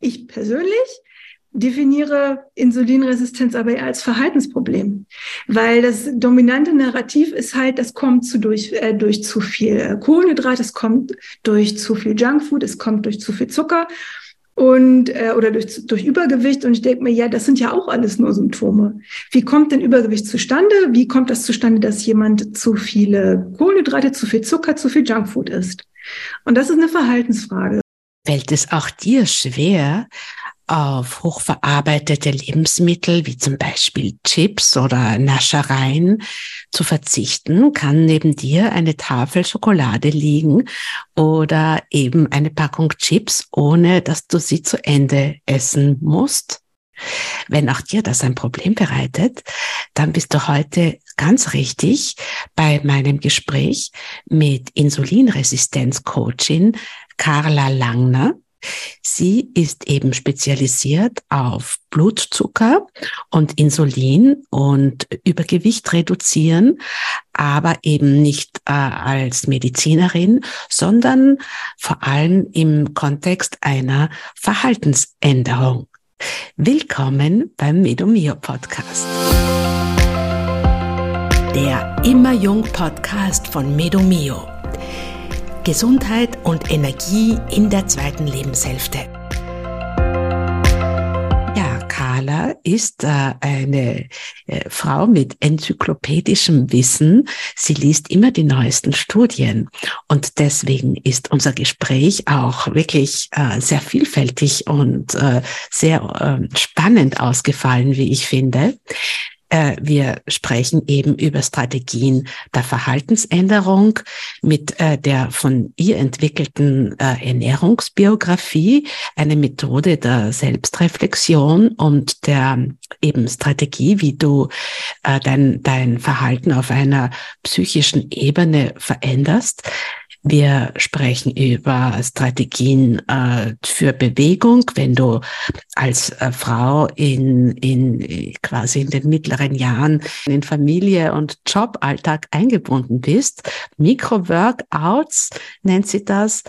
Ich persönlich definiere Insulinresistenz aber eher als Verhaltensproblem, weil das dominante Narrativ ist halt, das kommt zu durch, äh, durch zu viel Kohlenhydrat, es kommt durch zu viel Junkfood, es kommt durch zu viel Zucker und äh, oder durch, durch Übergewicht und ich denke mir, ja, das sind ja auch alles nur Symptome. Wie kommt denn Übergewicht zustande? Wie kommt das zustande, dass jemand zu viele Kohlenhydrate, zu viel Zucker, zu viel Junkfood isst? Und das ist eine Verhaltensfrage. Fällt es auch dir schwer, auf hochverarbeitete Lebensmittel wie zum Beispiel Chips oder Naschereien zu verzichten, kann neben dir eine Tafel Schokolade liegen oder eben eine Packung Chips, ohne dass du sie zu Ende essen musst. Wenn auch dir das ein Problem bereitet, dann bist du heute ganz richtig bei meinem Gespräch mit Insulinresistenz-Coachin Carla Langner. Sie ist eben spezialisiert auf Blutzucker und Insulin und Übergewicht reduzieren, aber eben nicht äh, als Medizinerin, sondern vor allem im Kontext einer Verhaltensänderung. Willkommen beim Medomio Podcast. Der Immer Jung Podcast von Medomio. Gesundheit und Energie in der zweiten Lebenshälfte. Ja, Carla ist äh, eine äh, Frau mit enzyklopädischem Wissen. Sie liest immer die neuesten Studien und deswegen ist unser Gespräch auch wirklich äh, sehr vielfältig und sehr spannend ausgefallen, wie ich finde. Äh, wir sprechen eben über Strategien der Verhaltensänderung mit äh, der von ihr entwickelten äh, Ernährungsbiografie, eine Methode der Selbstreflexion und der eben Strategie, wie du dein, dein Verhalten auf einer psychischen Ebene veränderst. Wir sprechen über Strategien äh, für Bewegung, wenn du als äh, Frau in, in quasi in den mittleren Jahren in Familie und Joballtag eingebunden bist. Mikro-Workouts nennt sie das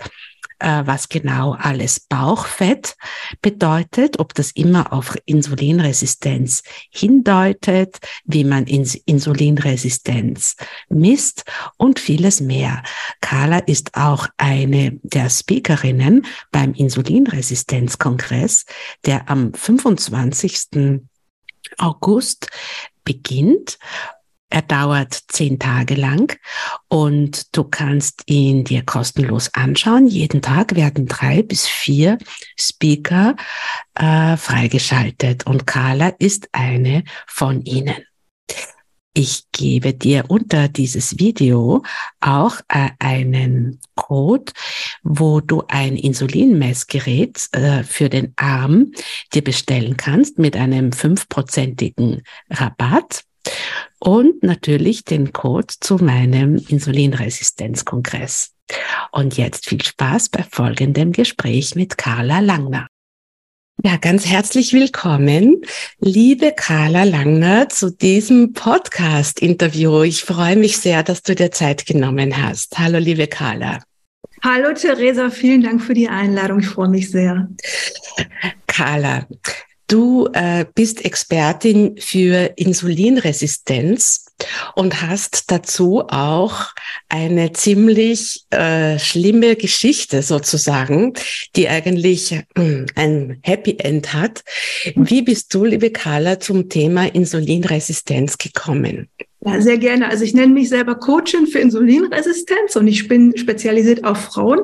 was genau alles Bauchfett bedeutet, ob das immer auf Insulinresistenz hindeutet, wie man Insulinresistenz misst und vieles mehr. Carla ist auch eine der Speakerinnen beim Insulinresistenzkongress, der am 25. August beginnt er dauert zehn Tage lang und du kannst ihn dir kostenlos anschauen. Jeden Tag werden drei bis vier Speaker äh, freigeschaltet und Carla ist eine von ihnen. Ich gebe dir unter dieses Video auch äh, einen Code, wo du ein Insulinmessgerät äh, für den Arm dir bestellen kannst mit einem fünfprozentigen Rabatt und natürlich den Code zu meinem Insulinresistenzkongress. Und jetzt viel Spaß bei folgendem Gespräch mit Carla Langner. Ja, ganz herzlich willkommen, liebe Carla Langner, zu diesem Podcast-Interview. Ich freue mich sehr, dass du dir Zeit genommen hast. Hallo, liebe Carla. Hallo, Theresa. Vielen Dank für die Einladung. Ich freue mich sehr. Carla, Du äh, bist Expertin für Insulinresistenz und hast dazu auch eine ziemlich äh, schlimme Geschichte sozusagen, die eigentlich äh, ein Happy End hat. Wie bist du, liebe Carla, zum Thema Insulinresistenz gekommen? Ja, sehr gerne. Also ich nenne mich selber Coachin für Insulinresistenz und ich bin spezialisiert auf Frauen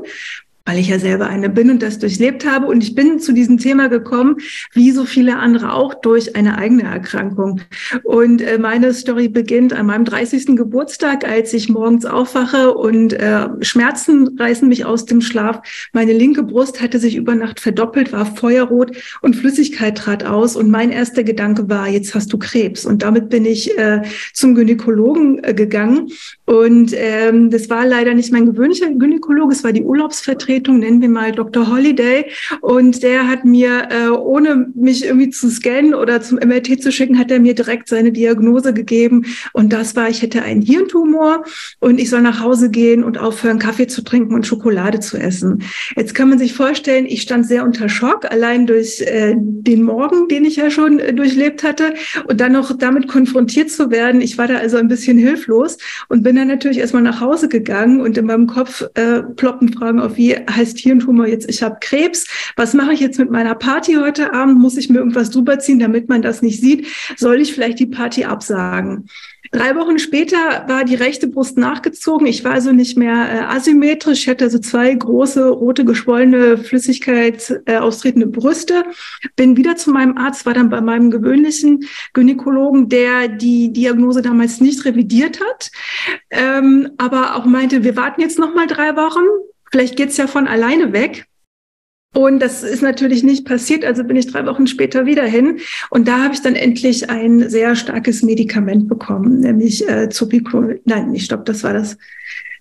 weil ich ja selber eine bin und das durchlebt habe. Und ich bin zu diesem Thema gekommen, wie so viele andere auch, durch eine eigene Erkrankung. Und äh, meine Story beginnt an meinem 30. Geburtstag, als ich morgens aufwache und äh, Schmerzen reißen mich aus dem Schlaf. Meine linke Brust hatte sich über Nacht verdoppelt, war feuerrot und Flüssigkeit trat aus. Und mein erster Gedanke war, jetzt hast du Krebs. Und damit bin ich äh, zum Gynäkologen äh, gegangen. Und ähm, das war leider nicht mein gewöhnlicher Gynäkologe, es war die Urlaubsvertretung Stellvertretung, nennen wir mal Dr. Holiday. Und der hat mir, äh, ohne mich irgendwie zu scannen oder zum MRT zu schicken, hat er mir direkt seine Diagnose gegeben. Und das war, ich hätte einen Hirntumor und ich soll nach Hause gehen und aufhören, Kaffee zu trinken und Schokolade zu essen. Jetzt kann man sich vorstellen, ich stand sehr unter Schock, allein durch äh, den Morgen, den ich ja schon äh, durchlebt hatte und dann noch damit konfrontiert zu werden. Ich war da also ein bisschen hilflos und bin dann natürlich erstmal nach Hause gegangen und in meinem Kopf äh, ploppen Fragen auf, wie heißt Hirntumor jetzt, ich habe Krebs, was mache ich jetzt mit meiner Party heute Abend? Muss ich mir irgendwas drüber ziehen, damit man das nicht sieht? Soll ich vielleicht die Party absagen? Drei Wochen später war die rechte Brust nachgezogen. Ich war also nicht mehr äh, asymmetrisch. Ich hatte also zwei große, rote, geschwollene Flüssigkeit äh, austretende Brüste. Bin wieder zu meinem Arzt, war dann bei meinem gewöhnlichen Gynäkologen, der die Diagnose damals nicht revidiert hat, ähm, aber auch meinte, wir warten jetzt noch mal drei Wochen. Vielleicht geht's ja von alleine weg. Und das ist natürlich nicht passiert, also bin ich drei Wochen später wieder hin. Und da habe ich dann endlich ein sehr starkes Medikament bekommen, nämlich äh, Zopiclon. Nein, nicht stopp, das war das.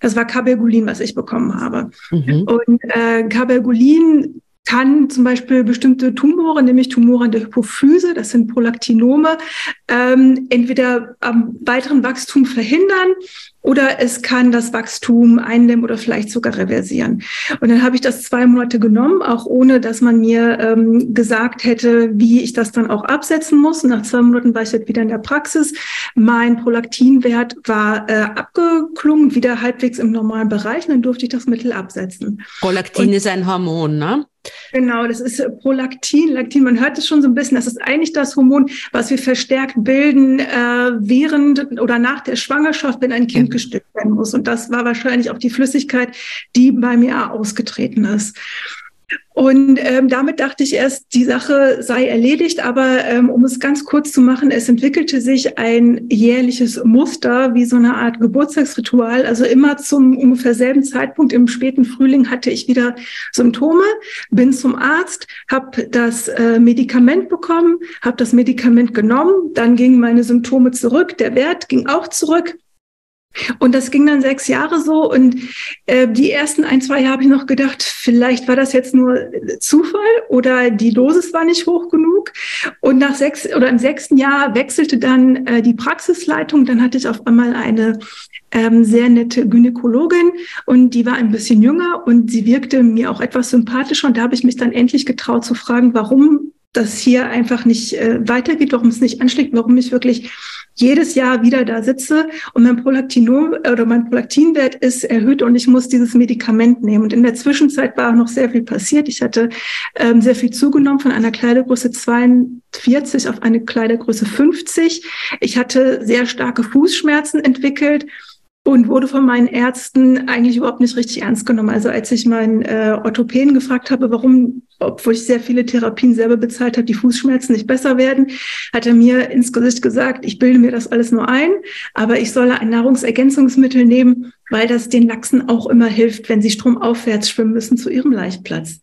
Das war Cabergolin, was ich bekommen habe. Mhm. Und äh, Cabergolin kann zum Beispiel bestimmte Tumore, nämlich Tumore an der Hypophyse, das sind Prolaktinome, ähm, entweder am weiteren Wachstum verhindern oder es kann das Wachstum eindämmen oder vielleicht sogar reversieren. Und dann habe ich das zwei Monate genommen, auch ohne dass man mir ähm, gesagt hätte, wie ich das dann auch absetzen muss. Und nach zwei Monaten war ich halt wieder in der Praxis. Mein Prolaktinwert war äh, abgeklungen, wieder halbwegs im normalen Bereich. Und dann durfte ich das Mittel absetzen. Prolaktin und, ist ein Hormon, ne? Genau, das ist Prolaktin, Laktin. Man hört es schon so ein bisschen. Das ist eigentlich das Hormon, was wir verstärkt bilden äh, während oder nach der Schwangerschaft, wenn ein Kind ja. gestillt werden muss. Und das war wahrscheinlich auch die Flüssigkeit, die bei mir ausgetreten ist. Und ähm, damit dachte ich erst, die Sache sei erledigt. Aber ähm, um es ganz kurz zu machen, es entwickelte sich ein jährliches Muster, wie so eine Art Geburtstagsritual. Also immer zum ungefähr selben Zeitpunkt im späten Frühling hatte ich wieder Symptome, bin zum Arzt, habe das äh, Medikament bekommen, habe das Medikament genommen, dann gingen meine Symptome zurück, der Wert ging auch zurück. Und das ging dann sechs Jahre so. Und äh, die ersten ein, zwei Jahre habe ich noch gedacht, vielleicht war das jetzt nur Zufall oder die Dosis war nicht hoch genug. Und nach sechs oder im sechsten Jahr wechselte dann äh, die Praxisleitung. Dann hatte ich auf einmal eine ähm, sehr nette Gynäkologin und die war ein bisschen jünger und sie wirkte mir auch etwas sympathischer. Und da habe ich mich dann endlich getraut zu fragen, warum das hier einfach nicht äh, weitergeht, warum es nicht anschlägt, warum ich wirklich jedes Jahr wieder da sitze und mein Prolaktinum oder mein Prolaktinwert ist erhöht und ich muss dieses Medikament nehmen. Und in der Zwischenzeit war auch noch sehr viel passiert. Ich hatte ähm, sehr viel zugenommen von einer Kleidergröße 42 auf eine Kleidergröße 50. Ich hatte sehr starke Fußschmerzen entwickelt und wurde von meinen Ärzten eigentlich überhaupt nicht richtig ernst genommen. Also als ich meinen äh, Orthopäden gefragt habe, warum, obwohl ich sehr viele Therapien selber bezahlt habe, die Fußschmerzen nicht besser werden, hat er mir ins Gesicht gesagt, ich bilde mir das alles nur ein, aber ich solle ein Nahrungsergänzungsmittel nehmen, weil das den Lachsen auch immer hilft, wenn sie stromaufwärts schwimmen müssen zu ihrem Leichtplatz.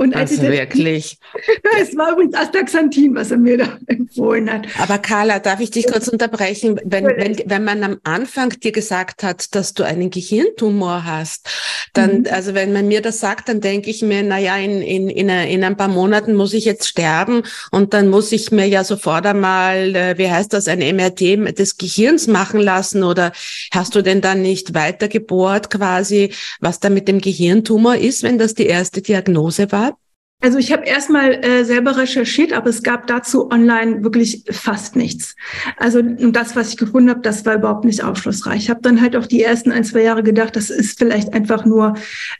Und als also wirklich. es war übrigens Astaxanthin, was er mir da empfohlen hat. Aber Carla, darf ich dich kurz unterbrechen? Wenn, wenn, wenn man am Anfang dir gesagt hat, dass du einen Gehirntumor hast, dann, mhm. also wenn man mir das sagt, dann denke ich mir, na ja, in, in, in, in ein paar Monaten muss ich jetzt sterben und dann muss ich mir ja sofort einmal, äh, wie heißt das, ein MRT des Gehirns machen lassen oder hast du denn dann nicht weitergebohrt quasi, was da mit dem Gehirntumor ist, wenn das die erste Diagnose war? Also ich habe erstmal äh, selber recherchiert, aber es gab dazu online wirklich fast nichts. Also das, was ich gefunden habe, das war überhaupt nicht aufschlussreich. Ich habe dann halt auch die ersten ein, zwei Jahre gedacht, das ist vielleicht einfach nur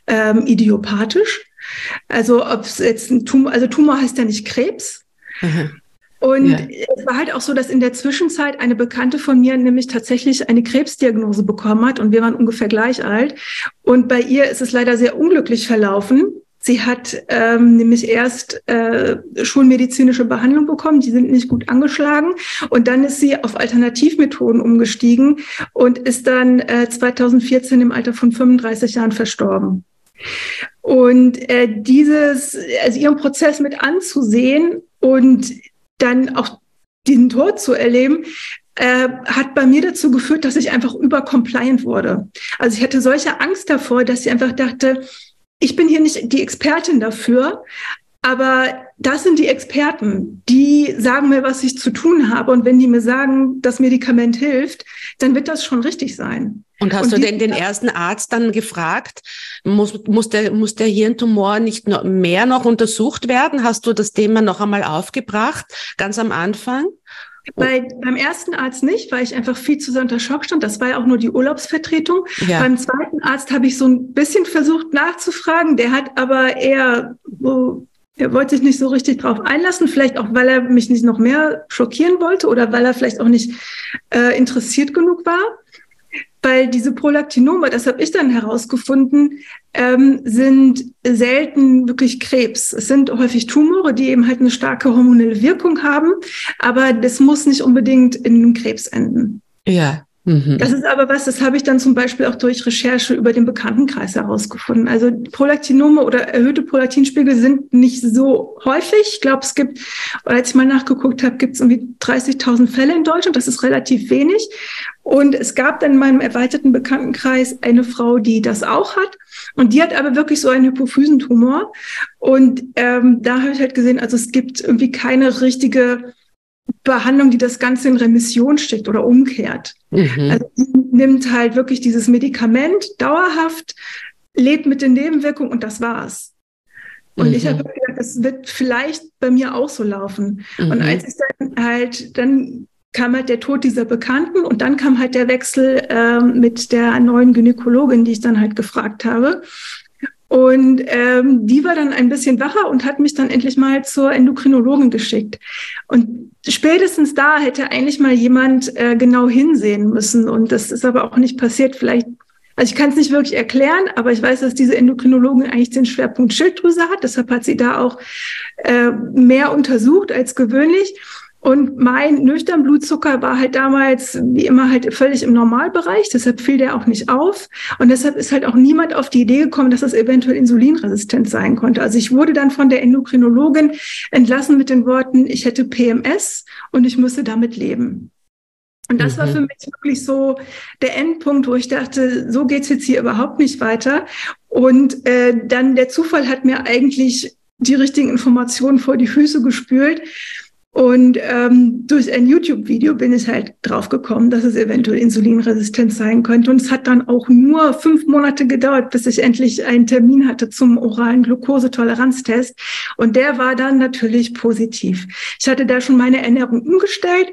ähm, idiopathisch. Also ob es jetzt ein Tumor, also Tumor heißt ja nicht Krebs. Mhm. Und ja. es war halt auch so, dass in der Zwischenzeit eine Bekannte von mir nämlich tatsächlich eine Krebsdiagnose bekommen hat und wir waren ungefähr gleich alt. Und bei ihr ist es leider sehr unglücklich verlaufen. Sie hat ähm, nämlich erst äh, schulmedizinische Behandlung bekommen, die sind nicht gut angeschlagen. Und dann ist sie auf Alternativmethoden umgestiegen und ist dann äh, 2014 im Alter von 35 Jahren verstorben. Und äh, dieses, also ihren Prozess mit anzusehen und dann auch den Tod zu erleben, äh, hat bei mir dazu geführt, dass ich einfach übercompliant wurde. Also ich hatte solche Angst davor, dass ich einfach dachte, ich bin hier nicht die Expertin dafür, aber das sind die Experten, die sagen mir, was ich zu tun habe. Und wenn die mir sagen, das Medikament hilft, dann wird das schon richtig sein. Und hast und du denn den ersten Arzt dann gefragt, muss, muss, der, muss der Hirntumor nicht noch mehr noch untersucht werden? Hast du das Thema noch einmal aufgebracht, ganz am Anfang? Bei, beim ersten Arzt nicht, weil ich einfach viel zu sehr unter Schock stand. Das war ja auch nur die Urlaubsvertretung. Ja. Beim zweiten Arzt habe ich so ein bisschen versucht nachzufragen. Der hat aber eher er wollte sich nicht so richtig drauf einlassen, vielleicht auch, weil er mich nicht noch mehr schockieren wollte oder weil er vielleicht auch nicht äh, interessiert genug war. Weil diese Prolaktinome, das habe ich dann herausgefunden, ähm, sind selten wirklich Krebs. Es sind häufig Tumore, die eben halt eine starke hormonelle Wirkung haben, aber das muss nicht unbedingt in einem Krebs enden. Ja, Mhm. Das ist aber was, das habe ich dann zum Beispiel auch durch Recherche über den Bekanntenkreis herausgefunden. Also Prolaktinome oder erhöhte Prolaktinspiegel sind nicht so häufig. Ich glaube, es gibt, als ich mal nachgeguckt habe, gibt es irgendwie 30.000 Fälle in Deutschland. Das ist relativ wenig. Und es gab dann in meinem erweiterten Bekanntenkreis eine Frau, die das auch hat. Und die hat aber wirklich so einen Hypophysentumor. Und ähm, da habe ich halt gesehen, also es gibt irgendwie keine richtige Behandlung, die das Ganze in Remission steckt oder umkehrt. Mhm. Also nimmt halt wirklich dieses Medikament dauerhaft, lebt mit den Nebenwirkungen und das war's. Und mhm. ich habe gedacht, das wird vielleicht bei mir auch so laufen. Mhm. Und als ich dann halt, dann kam halt der Tod dieser Bekannten und dann kam halt der Wechsel äh, mit der neuen Gynäkologin, die ich dann halt gefragt habe. Und ähm, die war dann ein bisschen wacher und hat mich dann endlich mal zur Endokrinologin geschickt. Und spätestens da hätte eigentlich mal jemand äh, genau hinsehen müssen. Und das ist aber auch nicht passiert. Vielleicht, also ich kann es nicht wirklich erklären, aber ich weiß, dass diese Endokrinologin eigentlich den Schwerpunkt Schilddrüse hat. Deshalb hat sie da auch äh, mehr untersucht als gewöhnlich. Und mein nüchtern Blutzucker war halt damals wie immer halt völlig im Normalbereich, deshalb fiel der auch nicht auf. Und deshalb ist halt auch niemand auf die Idee gekommen, dass das eventuell insulinresistent sein konnte. Also ich wurde dann von der Endokrinologin entlassen mit den Worten, ich hätte PMS und ich müsse damit leben. Und das mhm. war für mich wirklich so der Endpunkt, wo ich dachte, so geht's jetzt hier überhaupt nicht weiter. Und äh, dann der Zufall hat mir eigentlich die richtigen Informationen vor die Füße gespült. Und ähm, durch ein YouTube-Video bin ich halt draufgekommen, dass es eventuell Insulinresistent sein könnte. Und es hat dann auch nur fünf Monate gedauert, bis ich endlich einen Termin hatte zum oralen Glukosetoleranztest. Und der war dann natürlich positiv. Ich hatte da schon meine Ernährung umgestellt.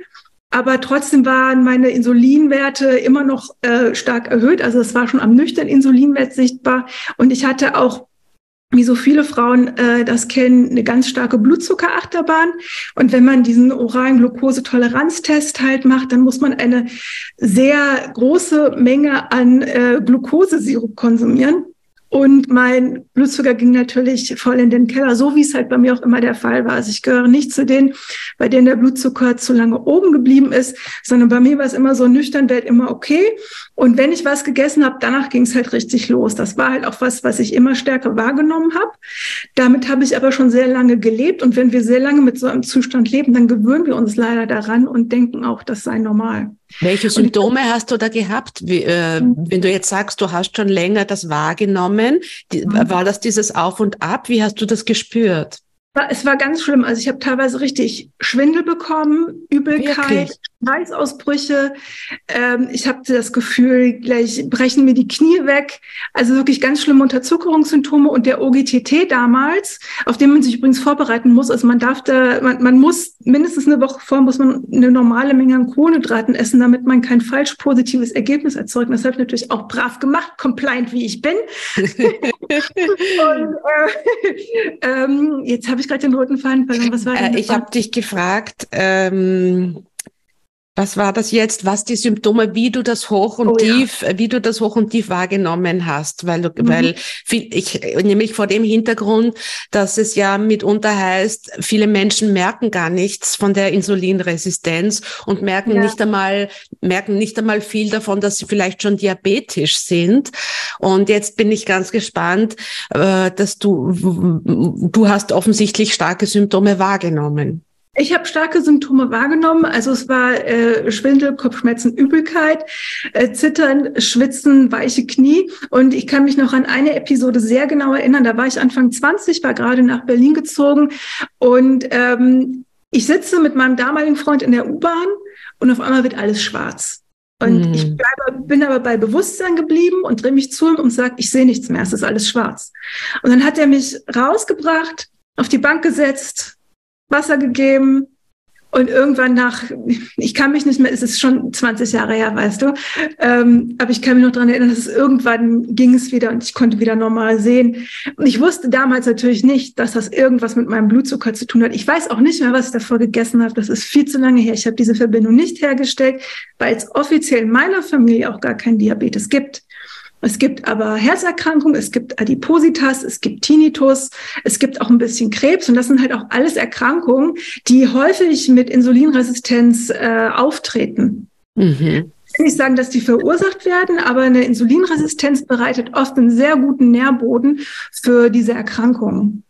Aber trotzdem waren meine Insulinwerte immer noch äh, stark erhöht. Also es war schon am nüchtern Insulinwert sichtbar. Und ich hatte auch wie so viele Frauen äh, das kennen, eine ganz starke Blutzuckerachterbahn. Und wenn man diesen oralen Glukosetoleranztest halt macht, dann muss man eine sehr große Menge an äh, Glukosesirup konsumieren. Und mein Blutzucker ging natürlich voll in den Keller, so wie es halt bei mir auch immer der Fall war. Also ich gehöre nicht zu denen, bei denen der Blutzucker zu lange oben geblieben ist, sondern bei mir war es immer so nüchtern, Wert immer okay. Und wenn ich was gegessen habe, danach ging es halt richtig los. Das war halt auch was, was ich immer stärker wahrgenommen habe. Damit habe ich aber schon sehr lange gelebt. Und wenn wir sehr lange mit so einem Zustand leben, dann gewöhnen wir uns leider daran und denken auch, das sei normal. Welche Symptome hast du da gehabt? Wie, äh, mhm. wenn du jetzt sagst, du hast schon länger das wahrgenommen, die, mhm. war das dieses Auf und Ab? Wie hast du das gespürt? Es war ganz schlimm. Also ich habe teilweise richtig Schwindel bekommen, Übelkeit? Schweißausbrüche. Ähm, ich hatte das Gefühl, gleich brechen mir die Knie weg. Also wirklich ganz schlimme Unterzuckerungssymptome und der OGTT damals, auf den man sich übrigens vorbereiten muss. Also man darf da, man, man muss mindestens eine Woche vor, muss man eine normale Menge an Kohlenhydraten essen, damit man kein falsch positives Ergebnis erzeugt. Das habe ich natürlich auch brav gemacht, compliant wie ich bin. und, äh, ähm, jetzt habe ich gerade den roten Faden verloren. Was war denn äh, ich habe dich gefragt, ähm, was war das jetzt? Was die Symptome, wie du das hoch und oh, tief, ja. wie du das hoch und tief wahrgenommen hast? Weil, du, mhm. weil viel, ich, nämlich vor dem Hintergrund, dass es ja mitunter heißt, viele Menschen merken gar nichts von der Insulinresistenz und merken ja. nicht einmal, merken nicht einmal viel davon, dass sie vielleicht schon diabetisch sind. Und jetzt bin ich ganz gespannt, äh, dass du, du hast offensichtlich starke Symptome wahrgenommen. Ich habe starke Symptome wahrgenommen. Also es war äh, Schwindel, Kopfschmerzen, Übelkeit, äh, Zittern, Schwitzen, weiche Knie. Und ich kann mich noch an eine Episode sehr genau erinnern. Da war ich Anfang 20, war gerade nach Berlin gezogen und ähm, ich sitze mit meinem damaligen Freund in der U-Bahn und auf einmal wird alles schwarz. Und mm. ich bleibe, bin aber bei Bewusstsein geblieben und drehe mich zu ihm und sage, ich sehe nichts mehr, es ist alles schwarz. Und dann hat er mich rausgebracht, auf die Bank gesetzt, Wasser gegeben, und irgendwann nach, ich kann mich nicht mehr, es ist schon 20 Jahre her, weißt du, ähm, aber ich kann mich noch daran erinnern, dass es irgendwann ging es wieder und ich konnte wieder normal sehen. Und ich wusste damals natürlich nicht, dass das irgendwas mit meinem Blutzucker zu tun hat. Ich weiß auch nicht mehr, was ich davor gegessen habe. Das ist viel zu lange her. Ich habe diese Verbindung nicht hergestellt, weil es offiziell in meiner Familie auch gar keinen Diabetes gibt. Es gibt aber Herzerkrankungen, es gibt Adipositas, es gibt Tinnitus, es gibt auch ein bisschen Krebs und das sind halt auch alles Erkrankungen, die häufig mit Insulinresistenz äh, auftreten. Mhm. Ich will nicht sagen, dass die verursacht werden, aber eine Insulinresistenz bereitet oft einen sehr guten Nährboden für diese Erkrankungen.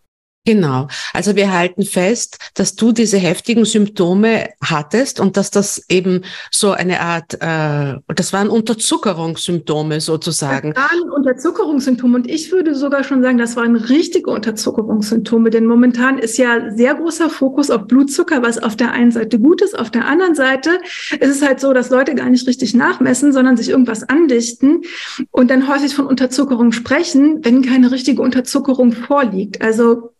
Genau. Also wir halten fest, dass du diese heftigen Symptome hattest und dass das eben so eine Art, äh, das waren Unterzuckerungssymptome sozusagen. Das waren Unterzuckerungssymptome und ich würde sogar schon sagen, das waren richtige Unterzuckerungssymptome, denn momentan ist ja sehr großer Fokus auf Blutzucker, was auf der einen Seite gut ist, auf der anderen Seite ist es halt so, dass Leute gar nicht richtig nachmessen, sondern sich irgendwas andichten und dann häufig von Unterzuckerung sprechen, wenn keine richtige Unterzuckerung vorliegt. Also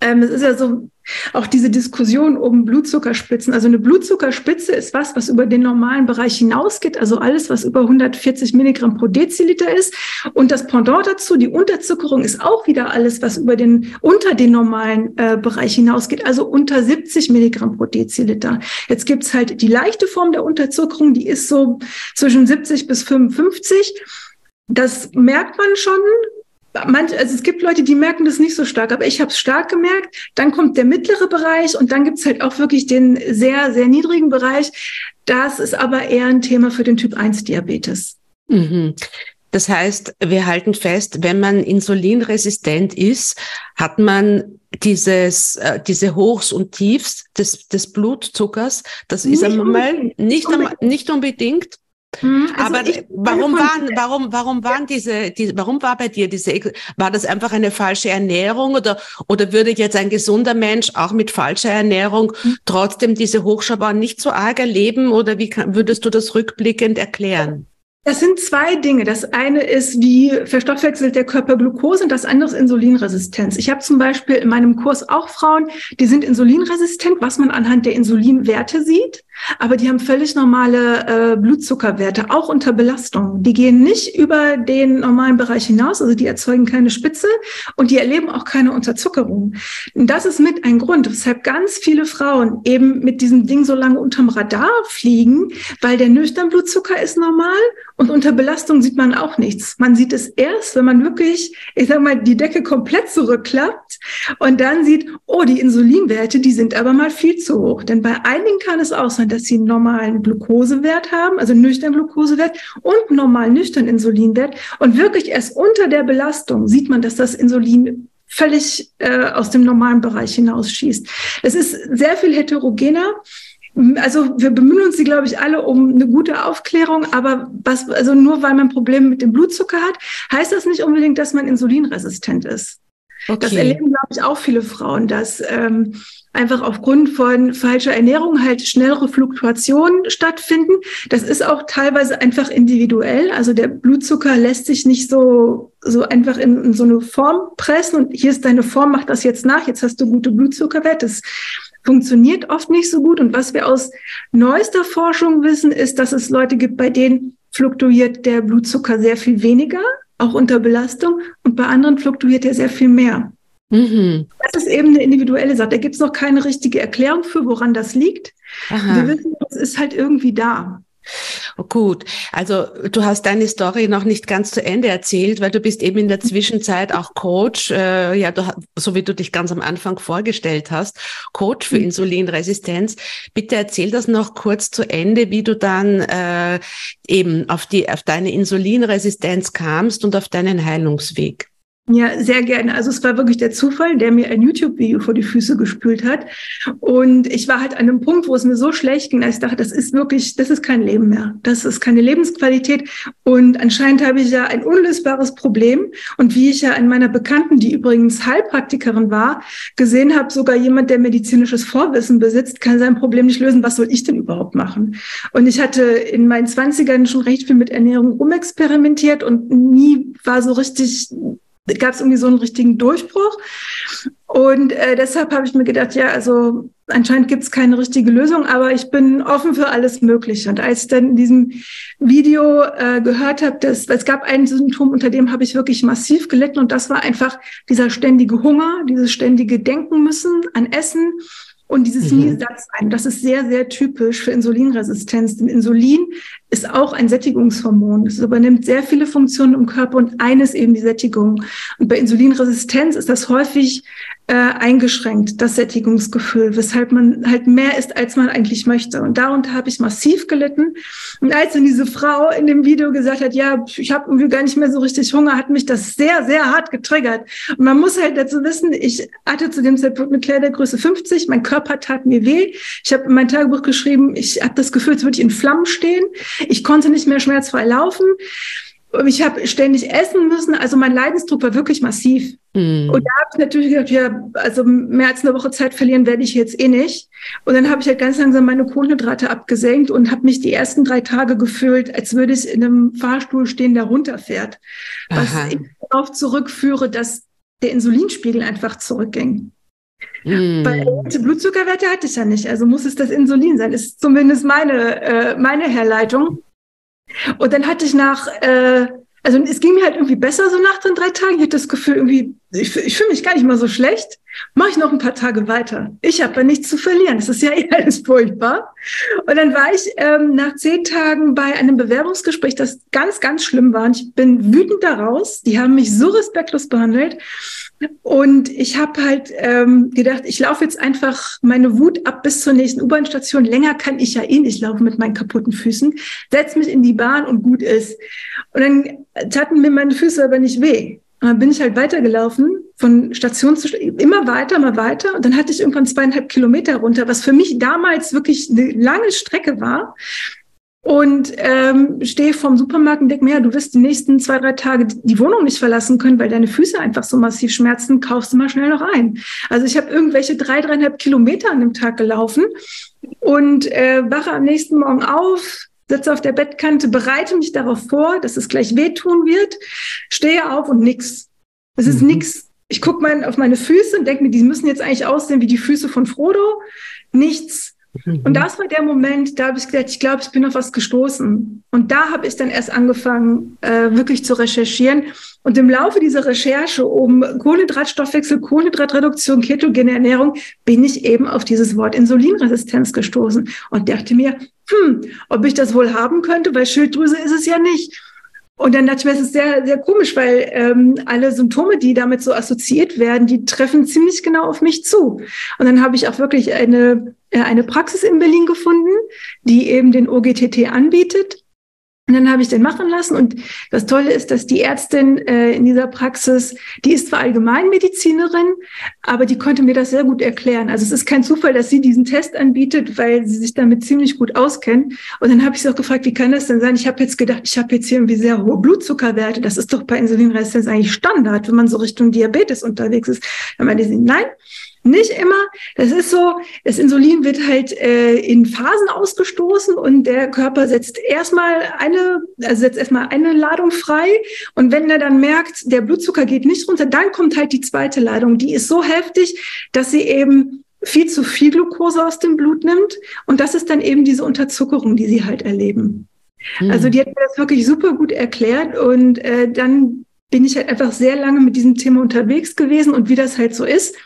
ähm, es ist ja so auch diese Diskussion um Blutzuckerspitzen. Also eine Blutzuckerspitze ist was, was über den normalen Bereich hinausgeht. Also alles, was über 140 Milligramm pro Deziliter ist. Und das Pendant dazu, die Unterzuckerung, ist auch wieder alles, was über den, unter den normalen äh, Bereich hinausgeht. Also unter 70 Milligramm pro Deziliter. Jetzt gibt's halt die leichte Form der Unterzuckerung, die ist so zwischen 70 bis 55. Das merkt man schon, manch, also es gibt Leute, die merken das nicht so stark, aber ich habe es stark gemerkt. Dann kommt der mittlere Bereich und dann gibt's halt auch wirklich den sehr, sehr niedrigen Bereich. Das ist aber eher ein Thema für den Typ 1 Diabetes. Mhm. Das heißt, wir halten fest, wenn man insulinresistent ist, hat man dieses, äh, diese Hochs und Tiefs des, des Blutzuckers. Das nicht ist einmal nicht, nicht unbedingt. Mhm, also Aber warum waren, warum, warum waren diese, die, warum war bei dir diese, war das einfach eine falsche Ernährung oder, oder würde jetzt ein gesunder Mensch auch mit falscher Ernährung mhm. trotzdem diese Hochschaubahn nicht so arg erleben oder wie kann, würdest du das rückblickend erklären? Das sind zwei Dinge. Das eine ist, wie verstoffwechselt der Körper Glucose und das andere ist Insulinresistenz. Ich habe zum Beispiel in meinem Kurs auch Frauen, die sind insulinresistent, was man anhand der Insulinwerte sieht, aber die haben völlig normale äh, Blutzuckerwerte, auch unter Belastung. Die gehen nicht über den normalen Bereich hinaus, also die erzeugen keine Spitze und die erleben auch keine Unterzuckerung. Und das ist mit ein Grund, weshalb ganz viele Frauen eben mit diesem Ding so lange unterm Radar fliegen, weil der nüchtern Blutzucker ist normal und unter Belastung sieht man auch nichts. Man sieht es erst, wenn man wirklich, ich sag mal, die Decke komplett zurückklappt und dann sieht, oh, die Insulinwerte, die sind aber mal viel zu hoch. Denn bei einigen kann es auch sein, dass sie einen normalen Glukosewert haben, also nüchtern Glukosewert und normalen nüchtern Insulinwert. Und wirklich erst unter der Belastung sieht man, dass das Insulin völlig äh, aus dem normalen Bereich hinausschießt. Es ist sehr viel heterogener. Also wir bemühen uns, glaube ich, alle um eine gute Aufklärung, aber was, also nur weil man Probleme mit dem Blutzucker hat, heißt das nicht unbedingt, dass man insulinresistent ist. Okay. Das erleben, glaube ich, auch viele Frauen, dass ähm, einfach aufgrund von falscher Ernährung halt schnellere Fluktuationen stattfinden. Das ist auch teilweise einfach individuell. Also der Blutzucker lässt sich nicht so, so einfach in, in so eine Form pressen und hier ist deine Form, mach das jetzt nach, jetzt hast du gute Blutzuckerwerte. Das funktioniert oft nicht so gut. Und was wir aus neuester Forschung wissen, ist, dass es Leute gibt, bei denen fluktuiert der Blutzucker sehr viel weniger, auch unter Belastung, und bei anderen fluktuiert er sehr viel mehr. Mhm. Das ist eben eine individuelle Sache. Da gibt es noch keine richtige Erklärung für, woran das liegt. Aha. Wir wissen, es ist halt irgendwie da. Oh, gut, also du hast deine Story noch nicht ganz zu Ende erzählt, weil du bist eben in der Zwischenzeit auch Coach, äh, ja, du, so wie du dich ganz am Anfang vorgestellt hast, Coach für mhm. Insulinresistenz. Bitte erzähl das noch kurz zu Ende, wie du dann äh, eben auf die auf deine Insulinresistenz kamst und auf deinen Heilungsweg. Ja, sehr gerne. Also es war wirklich der Zufall, der mir ein YouTube-Video vor die Füße gespült hat. Und ich war halt an einem Punkt, wo es mir so schlecht ging, dass ich dachte, das ist wirklich, das ist kein Leben mehr. Das ist keine Lebensqualität. Und anscheinend habe ich ja ein unlösbares Problem. Und wie ich ja an meiner Bekannten, die übrigens Heilpraktikerin war, gesehen habe, sogar jemand, der medizinisches Vorwissen besitzt, kann sein Problem nicht lösen. Was soll ich denn überhaupt machen? Und ich hatte in meinen Zwanzigern schon recht viel mit Ernährung rumexperimentiert und nie war so richtig gab es irgendwie so einen richtigen Durchbruch. Und äh, deshalb habe ich mir gedacht, ja, also anscheinend gibt es keine richtige Lösung, aber ich bin offen für alles Mögliche. Und als ich dann in diesem Video äh, gehört habe, es gab ein Symptom, unter dem habe ich wirklich massiv gelitten und das war einfach dieser ständige Hunger, dieses ständige Denken müssen an Essen und dieses mhm. nie satt sein. Das ist sehr, sehr typisch für Insulinresistenz. Denn Insulin ist auch ein Sättigungshormon. Es übernimmt sehr viele Funktionen im Körper und eines eben die Sättigung. Und bei Insulinresistenz ist das häufig äh, eingeschränkt, das Sättigungsgefühl, weshalb man halt mehr isst, als man eigentlich möchte. Und darunter habe ich massiv gelitten. Und als dann diese Frau in dem Video gesagt hat, ja, ich habe irgendwie gar nicht mehr so richtig Hunger, hat mich das sehr, sehr hart getriggert. Und man muss halt dazu wissen, ich hatte zu dem Zeitpunkt eine Kleidergröße 50, mein Körper tat mir weh. Ich habe in mein Tagebuch geschrieben, ich habe das Gefühl, als würde ich in Flammen stehen. Ich konnte nicht mehr schmerzfrei laufen. Ich habe ständig essen müssen, also mein Leidensdruck war wirklich massiv. Mm. Und da habe ich natürlich gedacht, ja, also mehr als eine Woche Zeit verlieren werde ich jetzt eh nicht. Und dann habe ich halt ganz langsam meine Kohlenhydrate abgesenkt und habe mich die ersten drei Tage gefühlt, als würde ich in einem Fahrstuhl stehen, der runterfährt. Was Aha. ich darauf zurückführe, dass der Insulinspiegel einfach zurückging. Mm. Weil Blutzuckerwerte hatte ich ja nicht, also muss es das Insulin sein, ist zumindest meine, äh, meine Herleitung. Und dann hatte ich nach, äh, also es ging mir halt irgendwie besser so nach den drei Tagen. Ich hatte das Gefühl, irgendwie, ich, ich fühle mich gar nicht mal so schlecht. Mache ich noch ein paar Tage weiter. Ich habe ja nichts zu verlieren. Das ist ja eh alles furchtbar. Und dann war ich ähm, nach zehn Tagen bei einem Bewerbungsgespräch, das ganz, ganz schlimm war. Und ich bin wütend daraus. Die haben mich so respektlos behandelt. Und ich habe halt ähm, gedacht, ich laufe jetzt einfach meine Wut ab bis zur nächsten U-Bahn-Station. Länger kann ich ja eh nicht laufen mit meinen kaputten Füßen. Setz mich in die Bahn und gut ist. Und dann taten mir meine Füße aber nicht weh. Und dann bin ich halt weitergelaufen, von Station zu immer weiter, immer weiter. Und dann hatte ich irgendwann zweieinhalb Kilometer runter, was für mich damals wirklich eine lange Strecke war und ähm, stehe vorm Supermarkt und denke mir, ja, du wirst die nächsten zwei, drei Tage die Wohnung nicht verlassen können, weil deine Füße einfach so massiv schmerzen, kaufst du mal schnell noch ein. Also ich habe irgendwelche drei, dreieinhalb Kilometer an dem Tag gelaufen und äh, wache am nächsten Morgen auf, sitze auf der Bettkante, bereite mich darauf vor, dass es gleich wehtun wird, stehe auf und nix. Es ist mhm. nix. Ich gucke mein, auf meine Füße und denke mir, die müssen jetzt eigentlich aussehen wie die Füße von Frodo. Nichts. Mhm. Und das war der Moment, da habe ich gesagt, ich glaube, ich bin auf was gestoßen. Und da habe ich dann erst angefangen, äh, wirklich zu recherchieren. Und im Laufe dieser Recherche um Kohlenhydratstoffwechsel, Kohlenhydratreduktion, ketogene Ernährung bin ich eben auf dieses Wort Insulinresistenz gestoßen und dachte mir, hm, ob ich das wohl haben könnte, weil Schilddrüse ist es ja nicht. Und dann dachte ich mir, es ist sehr, sehr komisch, weil ähm, alle Symptome, die damit so assoziiert werden, die treffen ziemlich genau auf mich zu. Und dann habe ich auch wirklich eine, äh, eine Praxis in Berlin gefunden, die eben den OGTT anbietet. Und dann habe ich den machen lassen. Und das Tolle ist, dass die Ärztin äh, in dieser Praxis, die ist zwar Allgemeinmedizinerin, aber die konnte mir das sehr gut erklären. Also es ist kein Zufall, dass sie diesen Test anbietet, weil sie sich damit ziemlich gut auskennt. Und dann habe ich sie auch gefragt, wie kann das denn sein? Ich habe jetzt gedacht, ich habe jetzt hier irgendwie sehr hohe Blutzuckerwerte. Das ist doch bei Insulinresistenz eigentlich Standard, wenn man so Richtung Diabetes unterwegs ist. Dann meinte sie, nein, nicht immer. Das ist so, das Insulin wird halt äh, in Phasen ausgestoßen und der Körper setzt erstmal eine, also setzt erstmal eine Ladung frei. Und wenn er dann merkt, der Blutzucker geht nicht runter, dann kommt halt die zweite Ladung. Die ist so heftig, dass sie eben viel zu viel Glucose aus dem Blut nimmt. Und das ist dann eben diese Unterzuckerung, die sie halt erleben. Hm. Also die hat mir das wirklich super gut erklärt und äh, dann bin ich halt einfach sehr lange mit diesem Thema unterwegs gewesen und wie das halt so ist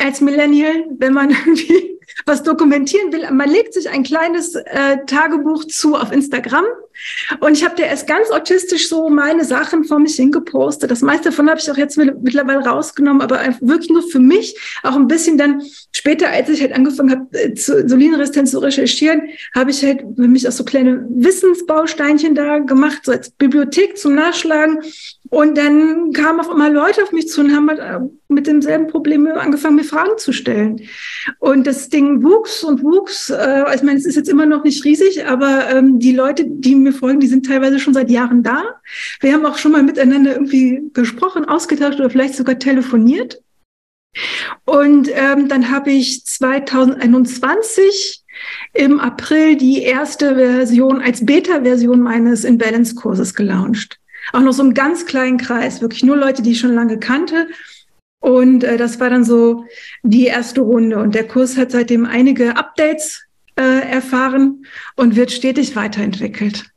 als Millennial, wenn man irgendwie was dokumentieren will. Man legt sich ein kleines äh, Tagebuch zu auf Instagram Und ich habe dir erst ganz autistisch so meine Sachen vor mich hingepostet. Das meiste davon habe ich auch jetzt mittlerweile rausgenommen, aber wirklich nur für mich. Auch ein bisschen dann später, als ich halt angefangen habe, äh, zu Insulinresistenz zu recherchieren, habe ich halt für mich auch so kleine Wissensbausteinchen da gemacht, so als Bibliothek zum Nachschlagen. Und dann kamen auf einmal Leute auf mich zu und haben halt äh, mit demselben Problem angefangen, mir Fragen zu stellen. Und das Ding wuchs und wuchs. Äh, ich meine, es ist jetzt immer noch nicht riesig, aber ähm, die Leute, die mir folgen, die sind teilweise schon seit Jahren da. Wir haben auch schon mal miteinander irgendwie gesprochen, ausgetauscht oder vielleicht sogar telefoniert. Und ähm, dann habe ich 2021 im April die erste Version als Beta-Version meines In-Balance-Kurses gelauncht auch noch so einen ganz kleinen Kreis, wirklich nur Leute, die ich schon lange kannte. Und äh, das war dann so die erste Runde. Und der Kurs hat seitdem einige Updates äh, erfahren und wird stetig weiterentwickelt.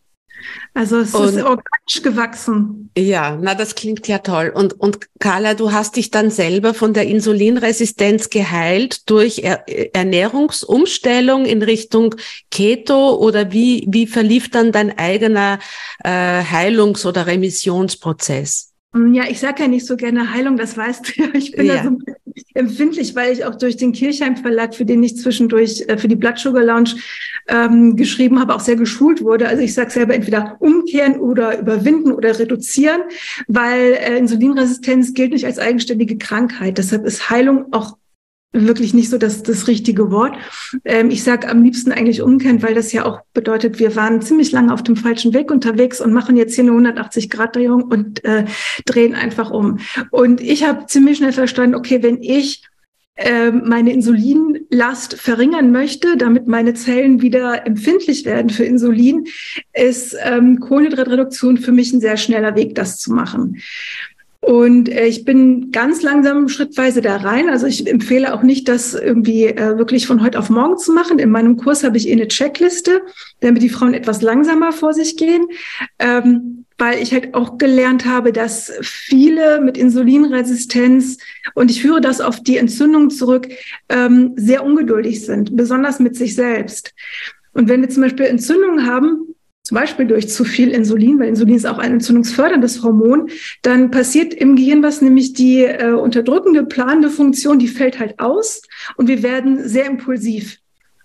Also es und, ist organisch gewachsen. Ja, na, das klingt ja toll. Und, und Carla, du hast dich dann selber von der Insulinresistenz geheilt durch er Ernährungsumstellung in Richtung Keto oder wie, wie verlief dann dein eigener äh, Heilungs- oder Remissionsprozess? Mm, ja, ich sage ja nicht so gerne Heilung, das weißt du ja. Ich bin ja. da so empfindlich, weil ich auch durch den Kirchheim Verlag, für den ich zwischendurch äh, für die Blood Sugar Lounge ähm, geschrieben habe, auch sehr geschult wurde. Also ich sage selber entweder umkehren oder überwinden oder reduzieren, weil äh, Insulinresistenz gilt nicht als eigenständige Krankheit. Deshalb ist Heilung auch wirklich nicht so das, das richtige Wort. Ähm, ich sage am liebsten eigentlich umkehren, weil das ja auch bedeutet, wir waren ziemlich lange auf dem falschen Weg unterwegs und machen jetzt hier eine 180-Grad-Drehung und äh, drehen einfach um. Und ich habe ziemlich schnell verstanden, okay, wenn ich äh, meine Insulinlast verringern möchte, damit meine Zellen wieder empfindlich werden für Insulin, ist ähm, Kohlenhydratreduktion für mich ein sehr schneller Weg, das zu machen. Und äh, ich bin ganz langsam schrittweise da rein. Also ich empfehle auch nicht, das irgendwie äh, wirklich von heute auf morgen zu machen. In meinem Kurs habe ich eh eine Checkliste, damit die Frauen etwas langsamer vor sich gehen. Ähm, weil ich halt auch gelernt habe, dass viele mit Insulinresistenz, und ich führe das auf die Entzündung zurück, ähm, sehr ungeduldig sind, besonders mit sich selbst. Und wenn wir zum Beispiel Entzündungen haben, zum Beispiel durch zu viel Insulin, weil Insulin ist auch ein entzündungsförderndes Hormon, dann passiert im Gehirn was, nämlich die äh, unterdrückende, planende Funktion, die fällt halt aus und wir werden sehr impulsiv.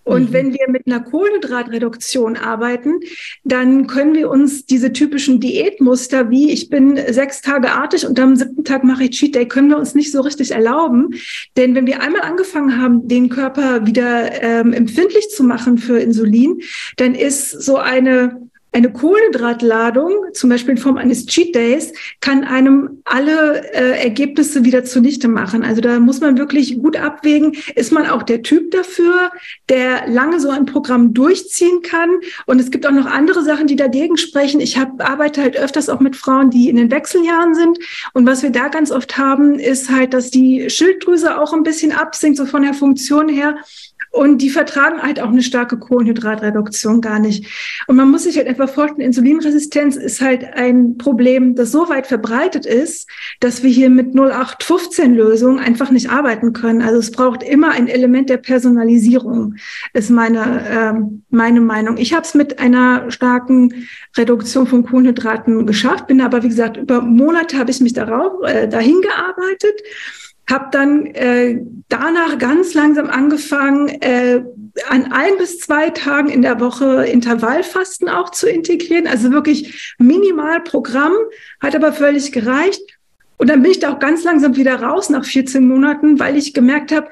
Und mhm. wenn wir mit einer Kohlenhydratreduktion arbeiten, dann können wir uns diese typischen Diätmuster wie ich bin sechs Tage artig und am siebten Tag mache ich Cheat Day, können wir uns nicht so richtig erlauben. Denn wenn wir einmal angefangen haben, den Körper wieder ähm, empfindlich zu machen für Insulin, dann ist so eine eine Kohlenhydratladung, zum Beispiel in Form eines Cheat Days, kann einem alle äh, Ergebnisse wieder zunichte machen. Also da muss man wirklich gut abwägen, ist man auch der Typ dafür, der lange so ein Programm durchziehen kann. Und es gibt auch noch andere Sachen, die dagegen sprechen. Ich hab, arbeite halt öfters auch mit Frauen, die in den Wechseljahren sind. Und was wir da ganz oft haben, ist halt, dass die Schilddrüse auch ein bisschen absinkt, so von der Funktion her. Und die vertragen halt auch eine starke Kohlenhydratreduktion gar nicht. Und man muss sich halt einfach vorstellen, Insulinresistenz ist halt ein Problem, das so weit verbreitet ist, dass wir hier mit 0815 Lösungen einfach nicht arbeiten können. Also es braucht immer ein Element der Personalisierung, ist meine, ähm, meine Meinung. Ich habe es mit einer starken Reduktion von Kohlenhydraten geschafft, bin aber, wie gesagt, über Monate habe ich mich darauf, äh, dahin gearbeitet habe dann äh, danach ganz langsam angefangen, äh, an ein bis zwei Tagen in der Woche Intervallfasten auch zu integrieren. Also wirklich minimal Programm, hat aber völlig gereicht. Und dann bin ich da auch ganz langsam wieder raus nach 14 Monaten, weil ich gemerkt habe,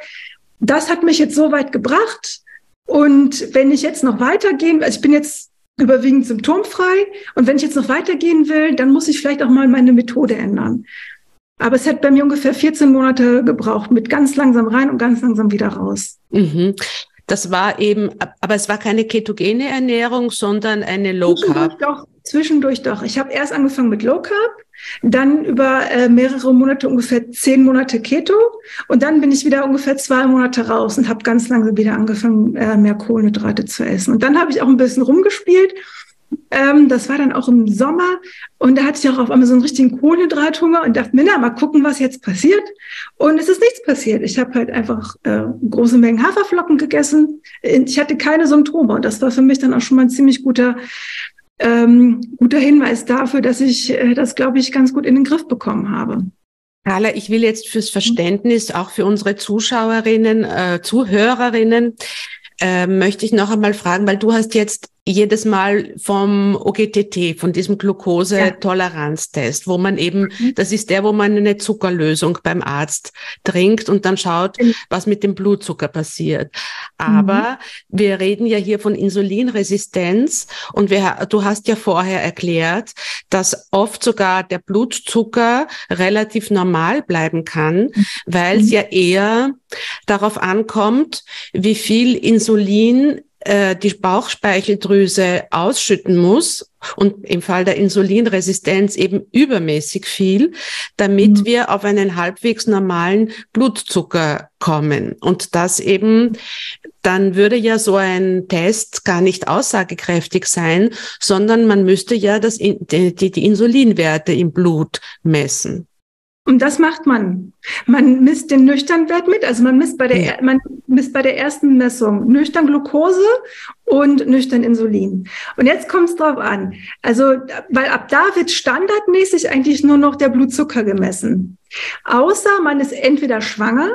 das hat mich jetzt so weit gebracht. Und wenn ich jetzt noch weitergehen, also ich bin jetzt überwiegend symptomfrei. Und wenn ich jetzt noch weitergehen will, dann muss ich vielleicht auch mal meine Methode ändern. Aber es hat bei mir ungefähr 14 Monate gebraucht, mit ganz langsam rein und ganz langsam wieder raus. Mhm. Das war eben, aber es war keine ketogene Ernährung, sondern eine Low Carb. Zwischendurch doch. Zwischendurch doch. Ich habe erst angefangen mit Low Carb, dann über äh, mehrere Monate, ungefähr zehn Monate Keto und dann bin ich wieder ungefähr zwei Monate raus und habe ganz langsam wieder angefangen, äh, mehr Kohlenhydrate zu essen. Und dann habe ich auch ein bisschen rumgespielt ähm, das war dann auch im Sommer und da hatte ich auch auf einmal so einen richtigen Kohlenhydrathunger und dachte mir, na, mal gucken, was jetzt passiert. Und es ist nichts passiert. Ich habe halt einfach äh, große Mengen Haferflocken gegessen. Ich hatte keine Symptome und das war für mich dann auch schon mal ein ziemlich guter ähm, guter Hinweis dafür, dass ich äh, das, glaube ich, ganz gut in den Griff bekommen habe. Carla, ich will jetzt fürs Verständnis, auch für unsere Zuschauerinnen, äh, Zuhörerinnen, äh, möchte ich noch einmal fragen, weil du hast jetzt jedes Mal vom OGTT, von diesem Glukosetoleranztest, wo man eben, mhm. das ist der, wo man eine Zuckerlösung beim Arzt trinkt und dann schaut, mhm. was mit dem Blutzucker passiert. Aber mhm. wir reden ja hier von Insulinresistenz und wir, du hast ja vorher erklärt, dass oft sogar der Blutzucker relativ normal bleiben kann, mhm. weil es ja eher darauf ankommt, wie viel Insulin äh, die Bauchspeicheldrüse ausschütten muss und im Fall der Insulinresistenz eben übermäßig viel, damit mhm. wir auf einen halbwegs normalen Blutzucker kommen. Und das eben, dann würde ja so ein Test gar nicht aussagekräftig sein, sondern man müsste ja das, die, die Insulinwerte im Blut messen. Und das macht man. Man misst den Nüchternwert mit, also man misst bei der, ja. man misst bei der ersten Messung nüchtern Glucose und nüchtern Insulin. Und jetzt kommt es drauf an. Also, weil ab da wird standardmäßig eigentlich nur noch der Blutzucker gemessen. Außer man ist entweder schwanger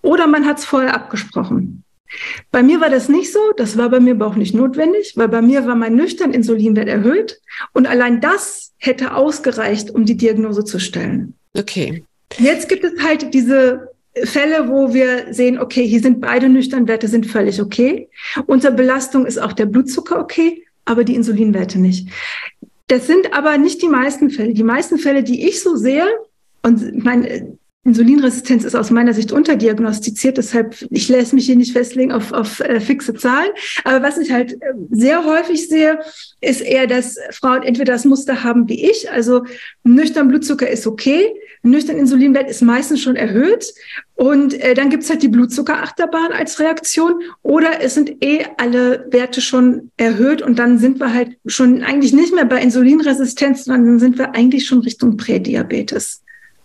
oder man hat es vorher abgesprochen. Bei mir war das nicht so, das war bei mir aber auch nicht notwendig, weil bei mir war mein nüchtern Insulinwert erhöht und allein das hätte ausgereicht, um die Diagnose zu stellen. Okay. Jetzt gibt es halt diese Fälle, wo wir sehen, okay, hier sind beide nüchtern Werte sind völlig okay. Unter Belastung ist auch der Blutzucker okay, aber die Insulinwerte nicht. Das sind aber nicht die meisten Fälle. Die meisten Fälle, die ich so sehe, und mein, Insulinresistenz ist aus meiner Sicht unterdiagnostiziert, deshalb ich lässt mich hier nicht festlegen auf, auf äh, fixe Zahlen. Aber was ich halt äh, sehr häufig sehe, ist eher, dass Frauen entweder das Muster haben wie ich, also nüchtern Blutzucker ist okay, nüchtern Insulinwert ist meistens schon erhöht und äh, dann gibt's halt die Blutzuckerachterbahn als Reaktion oder es sind eh alle Werte schon erhöht und dann sind wir halt schon eigentlich nicht mehr bei Insulinresistenz, sondern dann sind wir eigentlich schon Richtung Prädiabetes.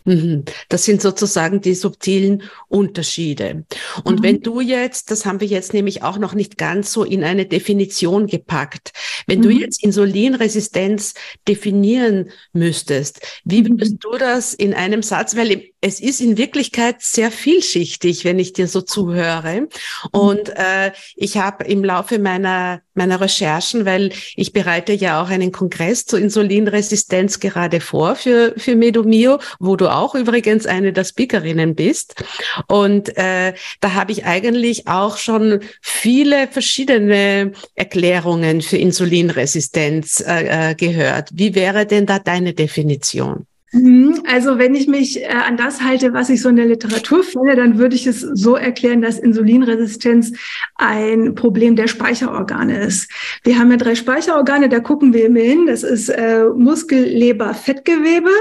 Mhm. Das sind sozusagen die subtilen Unterschiede. Und mhm. wenn du jetzt, das haben wir jetzt nämlich auch noch nicht ganz so in eine Definition gepackt, wenn mhm. du jetzt Insulinresistenz definieren müsstest, wie mhm. würdest du das in einem Satz, weil es ist in Wirklichkeit sehr vielschichtig, wenn ich dir so zuhöre. Mhm. Und äh, ich habe im Laufe meiner meiner Recherchen, weil ich bereite ja auch einen Kongress zur Insulinresistenz gerade vor für, für Medomio, wo du auch übrigens eine der Speakerinnen bist. Und äh, da habe ich eigentlich auch schon viele verschiedene Erklärungen für Insulinresistenz äh, äh gehört. Wie wäre denn da deine Definition? Mhm. Also wenn ich mich äh, an das halte, was ich so in der Literatur finde, dann würde ich es so erklären, dass Insulinresistenz ein Problem der Speicherorgane ist. Wir haben ja drei Speicherorgane, da gucken wir immer hin. Das ist äh, Muskel, Leber, Fettgewebe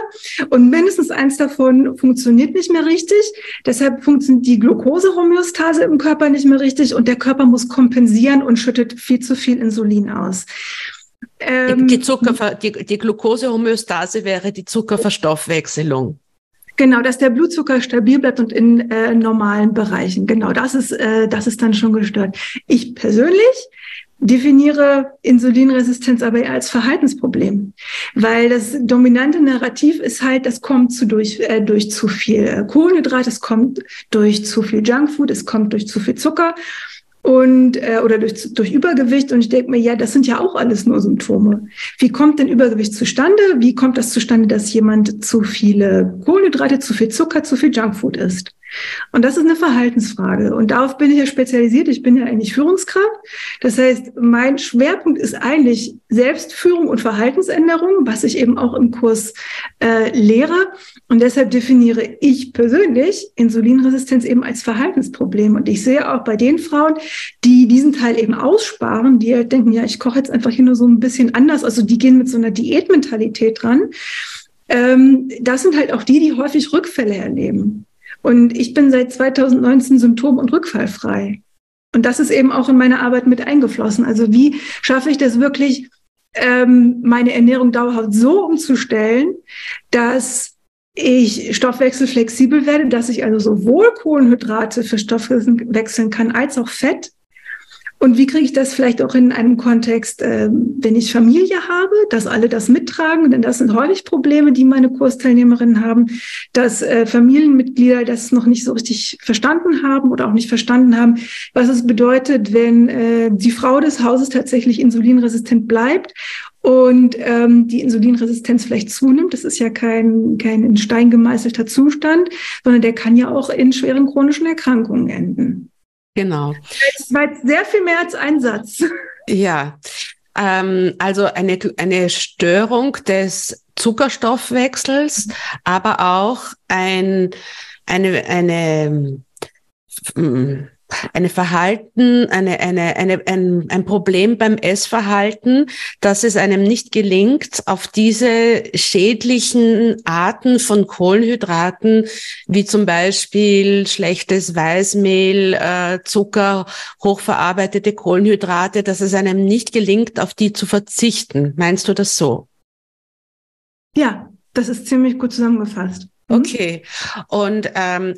und mindestens eins davon funktioniert nicht mehr richtig. Deshalb funktioniert die Glukosehomöostase im Körper nicht mehr richtig und der Körper muss kompensieren und schüttet viel zu viel Insulin aus. Ähm, die, Zuckerver die, die Glukosehomöostase wäre die Zuckerverstoffwechselung. Genau, dass der Blutzucker stabil bleibt und in äh, normalen Bereichen. Genau, das ist, äh, das ist dann schon gestört. Ich persönlich definiere Insulinresistenz aber eher als Verhaltensproblem, weil das dominante Narrativ ist halt, das kommt zu durch, äh, durch zu viel äh, Kohlenhydrat, es kommt durch zu viel Junkfood, es kommt durch zu viel Zucker und äh, oder durch, durch Übergewicht. Und ich denke mir, ja, das sind ja auch alles nur Symptome. Wie kommt denn Übergewicht zustande? Wie kommt das zustande, dass jemand zu viele Kohlenhydrate, zu viel Zucker, zu viel Junkfood isst? Und das ist eine Verhaltensfrage. Und darauf bin ich ja spezialisiert. Ich bin ja eigentlich Führungskraft. Das heißt, mein Schwerpunkt ist eigentlich Selbstführung und Verhaltensänderung, was ich eben auch im Kurs äh, lehre. Und deshalb definiere ich persönlich Insulinresistenz eben als Verhaltensproblem. Und ich sehe auch bei den Frauen, die diesen Teil eben aussparen, die halt denken, ja, ich koche jetzt einfach hier nur so ein bisschen anders. Also die gehen mit so einer Diätmentalität dran. Ähm, das sind halt auch die, die häufig Rückfälle erleben. Und ich bin seit 2019 symptom- und rückfallfrei. Und das ist eben auch in meine Arbeit mit eingeflossen. Also wie schaffe ich das wirklich, ähm, meine Ernährung dauerhaft so umzustellen, dass ich stoffwechselflexibel werde, dass ich also sowohl Kohlenhydrate für Stoffwechseln kann als auch Fett Und wie kriege ich das vielleicht auch in einem Kontext, äh, wenn ich Familie habe, dass alle das mittragen? Denn das sind häufig Probleme, die meine Kursteilnehmerinnen haben, dass äh, Familienmitglieder das noch nicht so richtig verstanden haben oder auch nicht verstanden haben, was es bedeutet, wenn äh, die Frau des Hauses tatsächlich insulinresistent bleibt und ähm, die Insulinresistenz vielleicht zunimmt. Das ist ja kein, kein in Stein gemeißelter Zustand, sondern der kann ja auch in schweren chronischen Erkrankungen enden. Genau. Das war jetzt sehr viel mehr als ein Satz. Ja, ähm, also eine, eine Störung des Zuckerstoffwechsels, aber auch ein, eine, eine, hm, eine Verhalten, eine, eine, eine, ein, ein Problem beim Essverhalten, dass es einem nicht gelingt, auf diese schädlichen Arten von Kohlenhydraten, wie zum Beispiel schlechtes Weißmehl, äh, Zucker, hochverarbeitete Kohlenhydrate, dass es einem nicht gelingt, auf die zu verzichten. Meinst du das so? Ja, das ist ziemlich gut zusammengefasst. Mhm. Okay. Und ähm,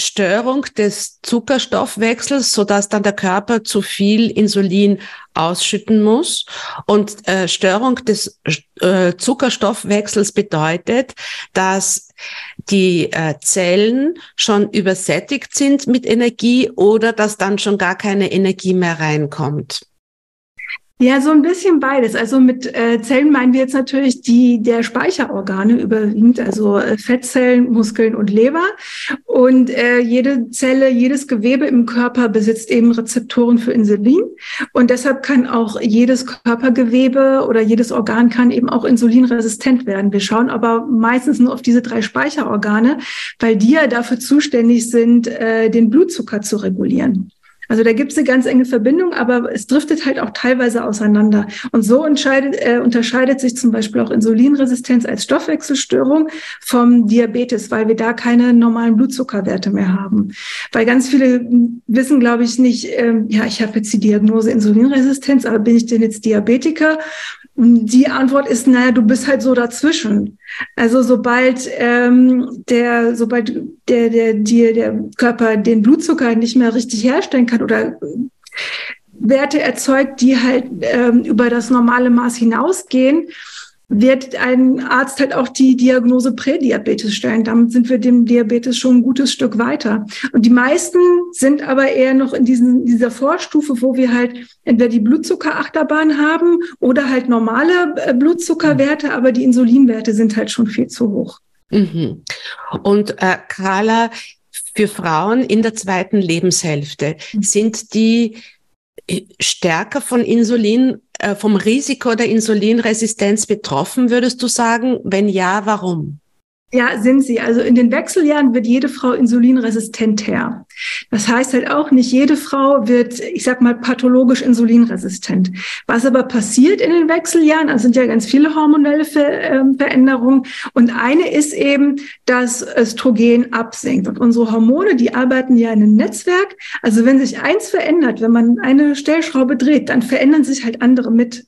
Störung des Zuckerstoffwechsels, so dass dann der Körper zu viel Insulin ausschütten muss. Und äh, Störung des äh, Zuckerstoffwechsels bedeutet, dass die äh, Zellen schon übersättigt sind mit Energie oder dass dann schon gar keine Energie mehr reinkommt. Ja, so ein bisschen beides. Also mit äh, Zellen meinen wir jetzt natürlich die der Speicherorgane überwiegend, also äh, Fettzellen, Muskeln und Leber. Und äh, jede Zelle, jedes Gewebe im Körper besitzt eben Rezeptoren für Insulin. Und deshalb kann auch jedes Körpergewebe oder jedes Organ kann eben auch insulinresistent werden. Wir schauen aber meistens nur auf diese drei Speicherorgane, weil die ja dafür zuständig sind, äh, den Blutzucker zu regulieren. Also da gibt es eine ganz enge Verbindung, aber es driftet halt auch teilweise auseinander. Und so äh, unterscheidet sich zum Beispiel auch Insulinresistenz als Stoffwechselstörung vom Diabetes, weil wir da keine normalen Blutzuckerwerte mehr haben. Weil ganz viele wissen, glaube ich, nicht, ähm, ja, ich habe jetzt die Diagnose Insulinresistenz, aber bin ich denn jetzt Diabetiker? Die Antwort ist, naja, du bist halt so dazwischen. Also sobald ähm, der, sobald der, der, der, der Körper den Blutzucker nicht mehr richtig herstellen kann oder Werte erzeugt, die halt ähm, über das normale Maß hinausgehen, wird ein Arzt halt auch die Diagnose Prädiabetes stellen. Damit sind wir dem Diabetes schon ein gutes Stück weiter. Und die meisten sind aber eher noch in diesen, dieser Vorstufe, wo wir halt entweder die Blutzuckerachterbahn haben oder halt normale äh, Blutzuckerwerte, aber die Insulinwerte sind halt schon viel zu hoch. Mhm. Und äh, Carla, für Frauen in der zweiten Lebenshälfte mhm. sind die äh, stärker von Insulin vom Risiko der Insulinresistenz betroffen, würdest du sagen? Wenn ja, warum? Ja, sind sie. Also in den Wechseljahren wird jede Frau insulinresistenter. Das heißt halt auch, nicht jede Frau wird, ich sag mal, pathologisch insulinresistent. Was aber passiert in den Wechseljahren, also sind ja ganz viele hormonelle Ver äh, Veränderungen. Und eine ist eben, dass Östrogen absinkt. Und unsere Hormone, die arbeiten ja in einem Netzwerk. Also wenn sich eins verändert, wenn man eine Stellschraube dreht, dann verändern sich halt andere mit.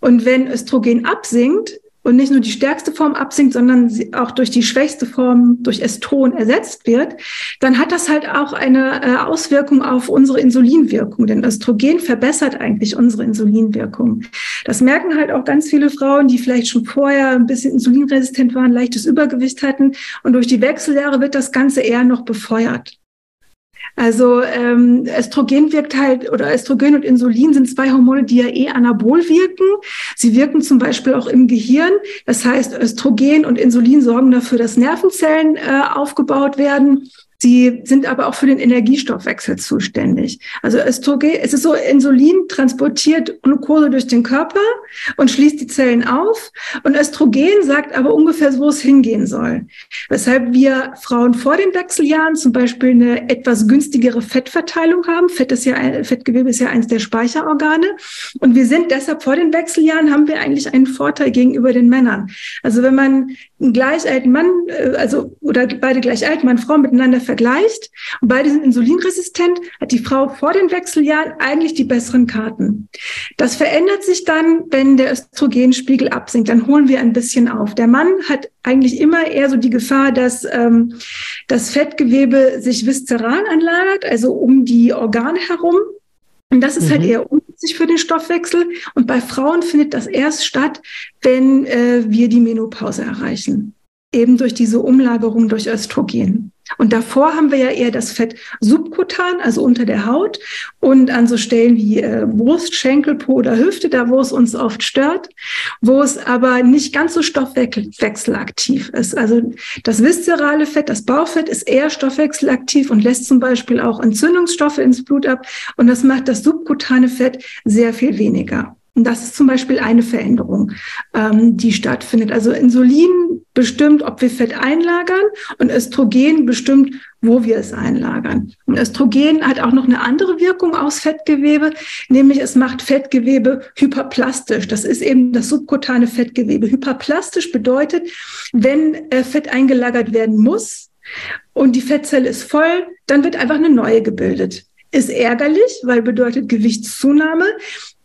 Und wenn Östrogen absinkt, und nicht nur die stärkste Form absinkt, sondern auch durch die schwächste Form, durch Estron ersetzt wird, dann hat das halt auch eine äh, Auswirkung auf unsere Insulinwirkung. Denn Östrogen verbessert eigentlich unsere Insulinwirkung. Das merken halt auch ganz viele Frauen, die vielleicht schon vorher ein bisschen insulinresistent waren, leichtes Übergewicht hatten. Und durch die Wechseljahre wird das Ganze eher noch befeuert. Also ähm, Östrogen wirkt halt, oder Östrogen und Insulin sind zwei Hormone, die ja eh anabol wirken. Sie wirken zum Beispiel auch im Gehirn. Das heißt, Östrogen und Insulin sorgen dafür, dass Nervenzellen äh, aufgebaut werden. Sie sind aber auch für den Energiestoffwechsel zuständig. Also Östrogen, es ist so, Insulin transportiert Glucose durch den Körper und schließt die Zellen auf. Und Östrogen sagt aber ungefähr, wo es hingehen soll. Weshalb wir Frauen vor den Wechseljahren zum Beispiel eine etwas günstigere Fettverteilung haben. Fett ist ja, Fettgewebe ist ja eins der Speicherorgane. Und wir sind deshalb vor den Wechseljahren haben wir eigentlich einen Vorteil gegenüber den Männern. Also wenn man einen gleich alten Mann, äh, also, oder beide gleich alt, Mann, Frau miteinander vergleicht und beide sind insulinresistent, hat die Frau vor den Wechseljahren eigentlich die besseren Karten. Das verändert sich dann, wenn der Östrogenspiegel absinkt. Dann holen wir ein bisschen auf. Der Mann hat eigentlich immer eher so die Gefahr, dass ähm, das Fettgewebe sich viszeral anlagert, also um die Organe herum Und das ist halt mhm. halt eher ungünstig für den Stoffwechsel. Und bei Frauen findet das erst statt, wenn äh, wir die Menopause erreichen. Eben durch diese Umlagerung durch Östrogen. Und davor haben wir ja eher das Fett subkutan, also unter der Haut und an so Stellen wie äh, Brust, Schenkel, Po oder Hüfte, da wo es uns oft stört, wo es aber nicht ganz so stoffwechselaktiv ist. Also das viszerale Fett, das Bauchfett ist eher stoffwechselaktiv und lässt zum Beispiel auch Entzündungsstoffe ins Blut ab und das macht das subkutane Fett sehr viel weniger. Und das ist zum Beispiel eine Veränderung, ähm, die stattfindet. Also Insulin bestimmt, ob wir Fett einlagern und Östrogen bestimmt, wo wir es einlagern. Und Östrogen hat auch noch eine andere Wirkung aus Fettgewebe, nämlich es macht Fettgewebe hyperplastisch. Das ist eben das subkutane Fettgewebe. Hyperplastisch bedeutet, wenn äh, Fett eingelagert werden muss, und die Fettzelle ist voll, dann wird einfach eine neue gebildet. Ist ärgerlich, weil bedeutet Gewichtszunahme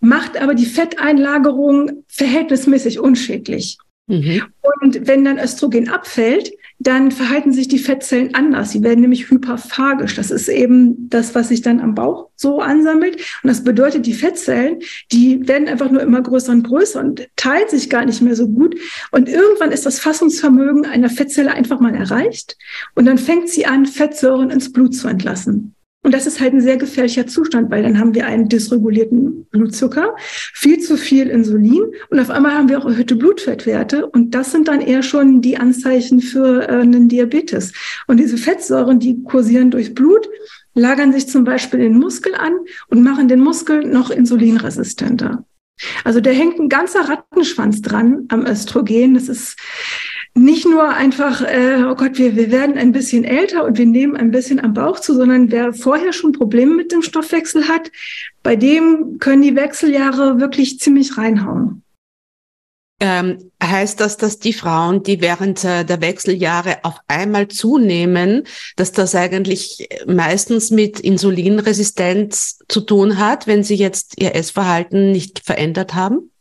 macht aber die Fetteinlagerung verhältnismäßig unschädlich. Mhm. Und wenn dann Östrogen abfällt, dann verhalten sich die Fettzellen anders. Sie werden nämlich hyperphagisch. Das ist eben das, was sich dann am Bauch so ansammelt. Und das bedeutet, die Fettzellen, die werden einfach nur immer größer und größer und teilen sich gar nicht mehr so gut. Und irgendwann ist das Fassungsvermögen einer Fettzelle einfach mal erreicht. Und dann fängt sie an, Fettsäuren ins Blut zu entlassen. Und das ist halt ein sehr gefährlicher Zustand, weil dann haben wir einen dysregulierten Blutzucker, viel zu viel Insulin und auf einmal haben wir auch erhöhte Blutfettwerte und das sind dann eher schon die Anzeichen für äh, einen Diabetes. Und diese Fettsäuren, die kursieren durchs Blut, lagern sich zum Beispiel in den Muskel an und machen den Muskel noch insulinresistenter. Also da hängt ein ganzer Rattenschwanz dran am Östrogen. Das ist nicht nur einfach, äh, oh Gott, wir, wir werden ein bisschen älter und wir nehmen ein bisschen am Bauch zu, sondern wer vorher schon Probleme mit dem Stoffwechsel hat, bei dem können die Wechseljahre wirklich ziemlich reinhauen. Ähm, heißt das, dass die Frauen, die während äh, der Wechseljahre auf einmal zunehmen, dass das eigentlich meistens mit Insulinresistenz zu tun hat, wenn sie jetzt ihr Essverhalten nicht verändert haben?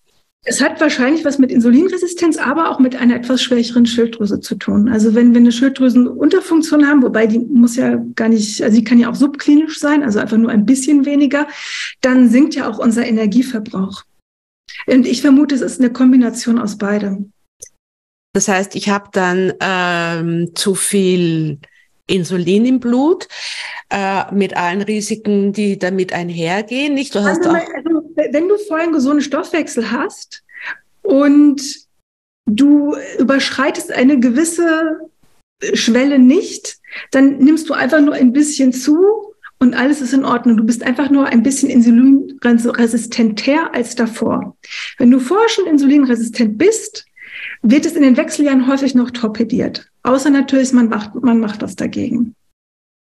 Es hat wahrscheinlich was mit Insulinresistenz, aber auch mit einer etwas schwächeren Schilddrüse zu tun. Also wenn wir eine Schilddrüsenunterfunktion haben, wobei die muss ja gar nicht, also die kann ja auch subklinisch sein, also einfach nur ein bisschen weniger, dann sinkt ja auch unser Energieverbrauch. Und ich vermute, es ist eine Kombination aus beidem. Das heißt, ich habe dann ähm, zu viel Insulin im Blut äh, mit allen Risiken, die damit einhergehen. Nicht? Du hast auch wenn du vorhin gesunden Stoffwechsel hast und du überschreitest eine gewisse Schwelle nicht, dann nimmst du einfach nur ein bisschen zu und alles ist in Ordnung. Du bist einfach nur ein bisschen insulinresistenter als davor. Wenn du vorher schon insulinresistent bist, wird es in den Wechseljahren häufig noch torpediert. Außer natürlich, man macht, man macht was dagegen.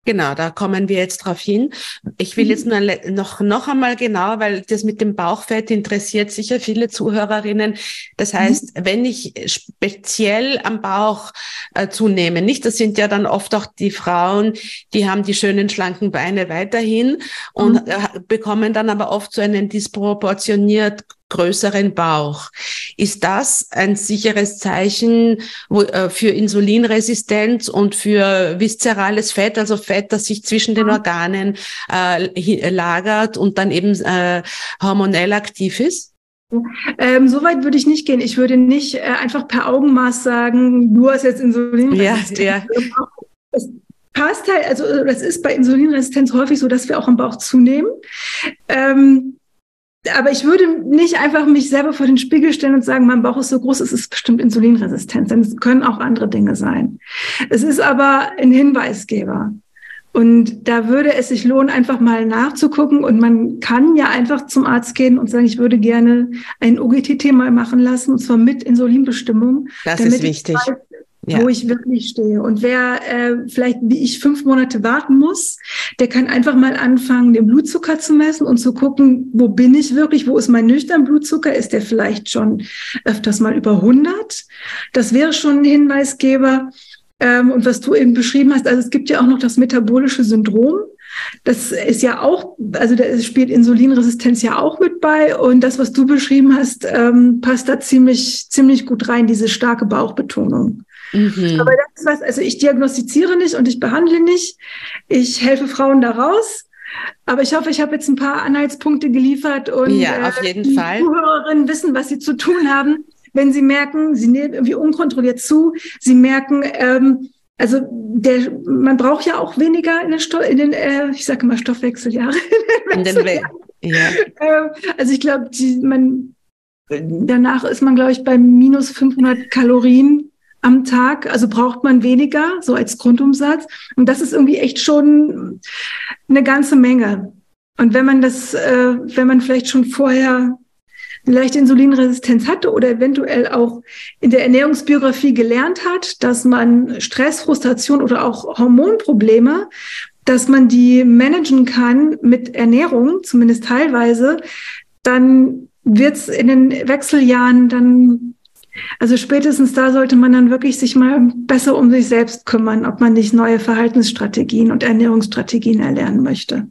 Genau, da kommen wir jetzt drauf hin. Ich will jetzt mhm. nur noch, noch einmal genau, weil das mit dem Bauchfett interessiert sicher viele Zuhörerinnen. Das mhm. heißt, mhm. wenn ich speziell am Bauch äh, zunehme, nicht, das sind ja dann oft auch die Frauen, die haben die schönen schlanken Beine weiterhin und mhm. äh, bekommen dann aber oft so einen disproportioniert größeren Bauch. Ist das ein sicheres Zeichen äh, für Insulinresistenz und für viszerales Fett, also Fett, das sich zwischen den Organen äh, lagert und dann eben äh, hormonell aktiv ist? Ähm, so weit würde ich nicht gehen. Ich würde nicht äh, einfach per Augenmaß sagen, du hast jetzt Insulinresistenz. Ja, ja. Passt halt, also das ist bei Insulinresistenz häufig so, dass wir auch im Bauch zunehmen. Ähm, aber ich würde nicht einfach mich selber vor den Spiegel stellen und sagen, mein Bauch ist so groß, es ist bestimmt Insulinresistenz. Denn es können auch andere Dinge sein. Es ist aber ein Hinweisgeber. Und da würde es sich lohnen, einfach mal nachzugucken. Und man kann ja einfach zum Arzt gehen und sagen, ich würde gerne ein OGTT mal machen lassen, und zwar mit Insulinbestimmung. Das ist wichtig. Weiß, ja. wo ich wirklich stehe. Und wer äh, vielleicht wie ich fünf Monate warten muss, der kann einfach mal anfangen, den Blutzucker zu messen und zu gucken, wo bin ich wirklich, wo ist mein nüchtern Blutzucker? Ist der vielleicht schon öfters mal über 100? Das wäre schon ein Hinweisgeber. Ähm, und was du eben beschrieben hast, also es gibt ja auch noch das metabolische Syndrom. Das ist ja auch, also da spielt Insulinresistenz ja auch mit bei. Und das, was du beschrieben hast, ähm, passt da ziemlich, ziemlich gut rein, diese starke Bauchbetonung. Mhm. Aber das ist was, also ich diagnostiziere nicht und ich behandle nicht. Ich helfe Frauen da raus Aber ich hoffe, ich habe jetzt ein paar Anhaltspunkte geliefert und ja, auf jeden die Fall. Zuhörerinnen wissen, was sie zu tun haben, wenn sie merken, sie nehmen irgendwie unkontrolliert zu, sie merken, ähm, also der, man braucht ja auch weniger in den, Sto in den äh, ich sage immer Stoffwechseljahre. In den We ja. Ähm, also ich glaube, man danach ist man, glaube ich, bei minus 500 Kalorien am Tag. Also braucht man weniger, so als Grundumsatz. Und das ist irgendwie echt schon eine ganze Menge. Und wenn man das, äh, wenn man vielleicht schon vorher leichte Insulinresistenz hatte oder eventuell auch in der Ernährungsbiografie gelernt hat, dass man Stress, Frustration oder auch Hormonprobleme, dass man die managen kann mit Ernährung, zumindest teilweise, dann wird es in den Wechseljahren dann, also spätestens da sollte man dann wirklich sich mal besser um sich selbst kümmern, ob man nicht neue Verhaltensstrategien und Ernährungsstrategien erlernen möchte.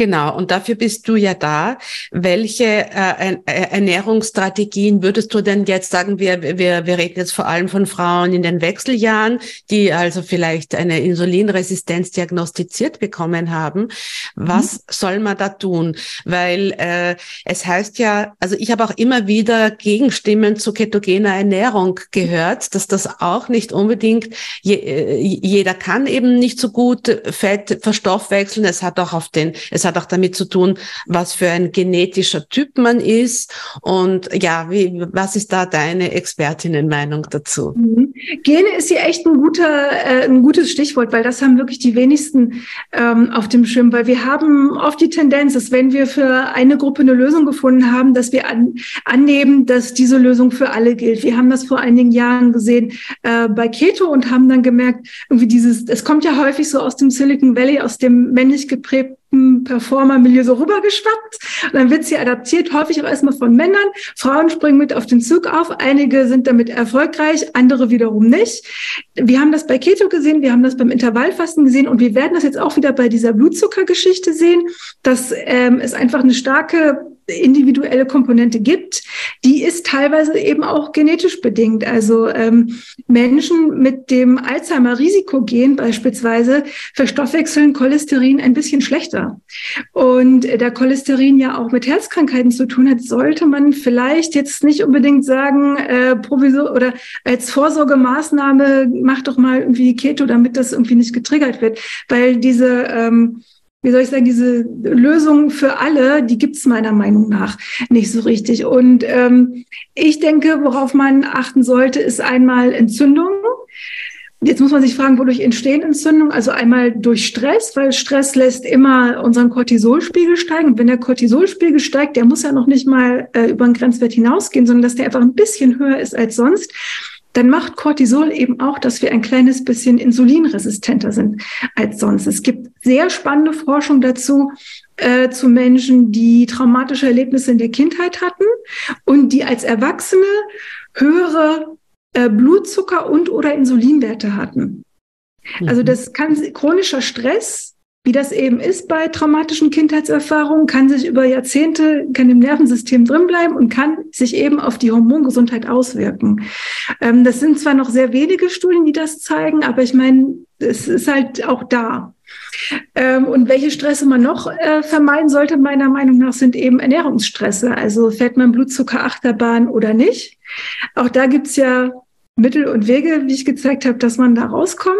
Genau, und dafür bist du ja da. Welche äh, äh, Ernährungsstrategien würdest du denn jetzt sagen? Wir, wir, wir reden jetzt vor allem von Frauen in den Wechseljahren, die also vielleicht eine Insulinresistenz diagnostiziert bekommen haben. Was mhm. soll man da tun? Weil äh, es heißt ja, also ich habe auch immer wieder Gegenstimmen zu ketogener Ernährung gehört, dass das auch nicht unbedingt, je, äh, jeder kann eben nicht so gut Fett verstoffwechseln. Es hat auch auf den, es hat hat auch damit zu tun, was für ein genetischer Typ man ist. Und ja, wie, was ist da deine Expertinnenmeinung dazu? Mhm. Gene ist hier echt ein guter, äh, ein gutes Stichwort, weil das haben wirklich die wenigsten ähm, auf dem Schirm, weil wir haben oft die Tendenz, dass wenn wir für eine Gruppe eine Lösung gefunden haben, dass wir an, annehmen, dass diese Lösung für alle gilt. Wir haben das vor einigen Jahren gesehen äh, bei Keto und haben dann gemerkt, irgendwie dieses, es kommt ja häufig so aus dem Silicon Valley, aus dem männlich geprägten Performer-Milieu so rübergeschwappt. Und dann wird sie adaptiert, häufig auch erstmal von Männern. Frauen springen mit auf den Zug auf. Einige sind damit erfolgreich, andere wiederum nicht. Wir haben das bei Keto gesehen, wir haben das beim Intervallfasten gesehen und wir werden das jetzt auch wieder bei dieser Blutzuckergeschichte sehen, dass ähm, es einfach eine starke individuelle Komponente gibt, die ist teilweise eben auch genetisch bedingt. Also ähm, Menschen mit dem Alzheimer-Risikogen beispielsweise verstoffwechseln Cholesterin ein bisschen schlechter. Und da Cholesterin ja auch mit Herzkrankheiten zu tun hat, sollte man vielleicht jetzt nicht unbedingt sagen, äh, provisor oder als Vorsorgemaßnahme mach doch mal irgendwie Keto, damit das irgendwie nicht getriggert wird, weil diese ähm, wie soll ich sagen, diese Lösung für alle, die gibt es meiner Meinung nach nicht so richtig. Und ähm, ich denke, worauf man achten sollte, ist einmal Entzündung. Jetzt muss man sich fragen, wodurch entstehen Entzündungen? Also einmal durch Stress, weil Stress lässt immer unseren Cortisolspiegel steigen. Und wenn der Cortisolspiegel steigt, der muss ja noch nicht mal äh, über den Grenzwert hinausgehen, sondern dass der einfach ein bisschen höher ist als sonst dann macht Cortisol eben auch, dass wir ein kleines bisschen insulinresistenter sind als sonst. Es gibt sehr spannende Forschung dazu äh, zu Menschen, die traumatische Erlebnisse in der Kindheit hatten und die als Erwachsene höhere äh, Blutzucker und oder Insulinwerte hatten. Also mhm. das kann chronischer Stress wie das eben ist bei traumatischen Kindheitserfahrungen, kann sich über Jahrzehnte, kann im Nervensystem drinbleiben und kann sich eben auf die Hormongesundheit auswirken. Ähm, das sind zwar noch sehr wenige Studien, die das zeigen, aber ich meine, es ist halt auch da. Ähm, und welche Stresse man noch äh, vermeiden sollte, meiner Meinung nach, sind eben Ernährungsstresse. Also fährt man Blutzuckerachterbahn oder nicht. Auch da gibt's ja Mittel und Wege, wie ich gezeigt habe, dass man da rauskommt.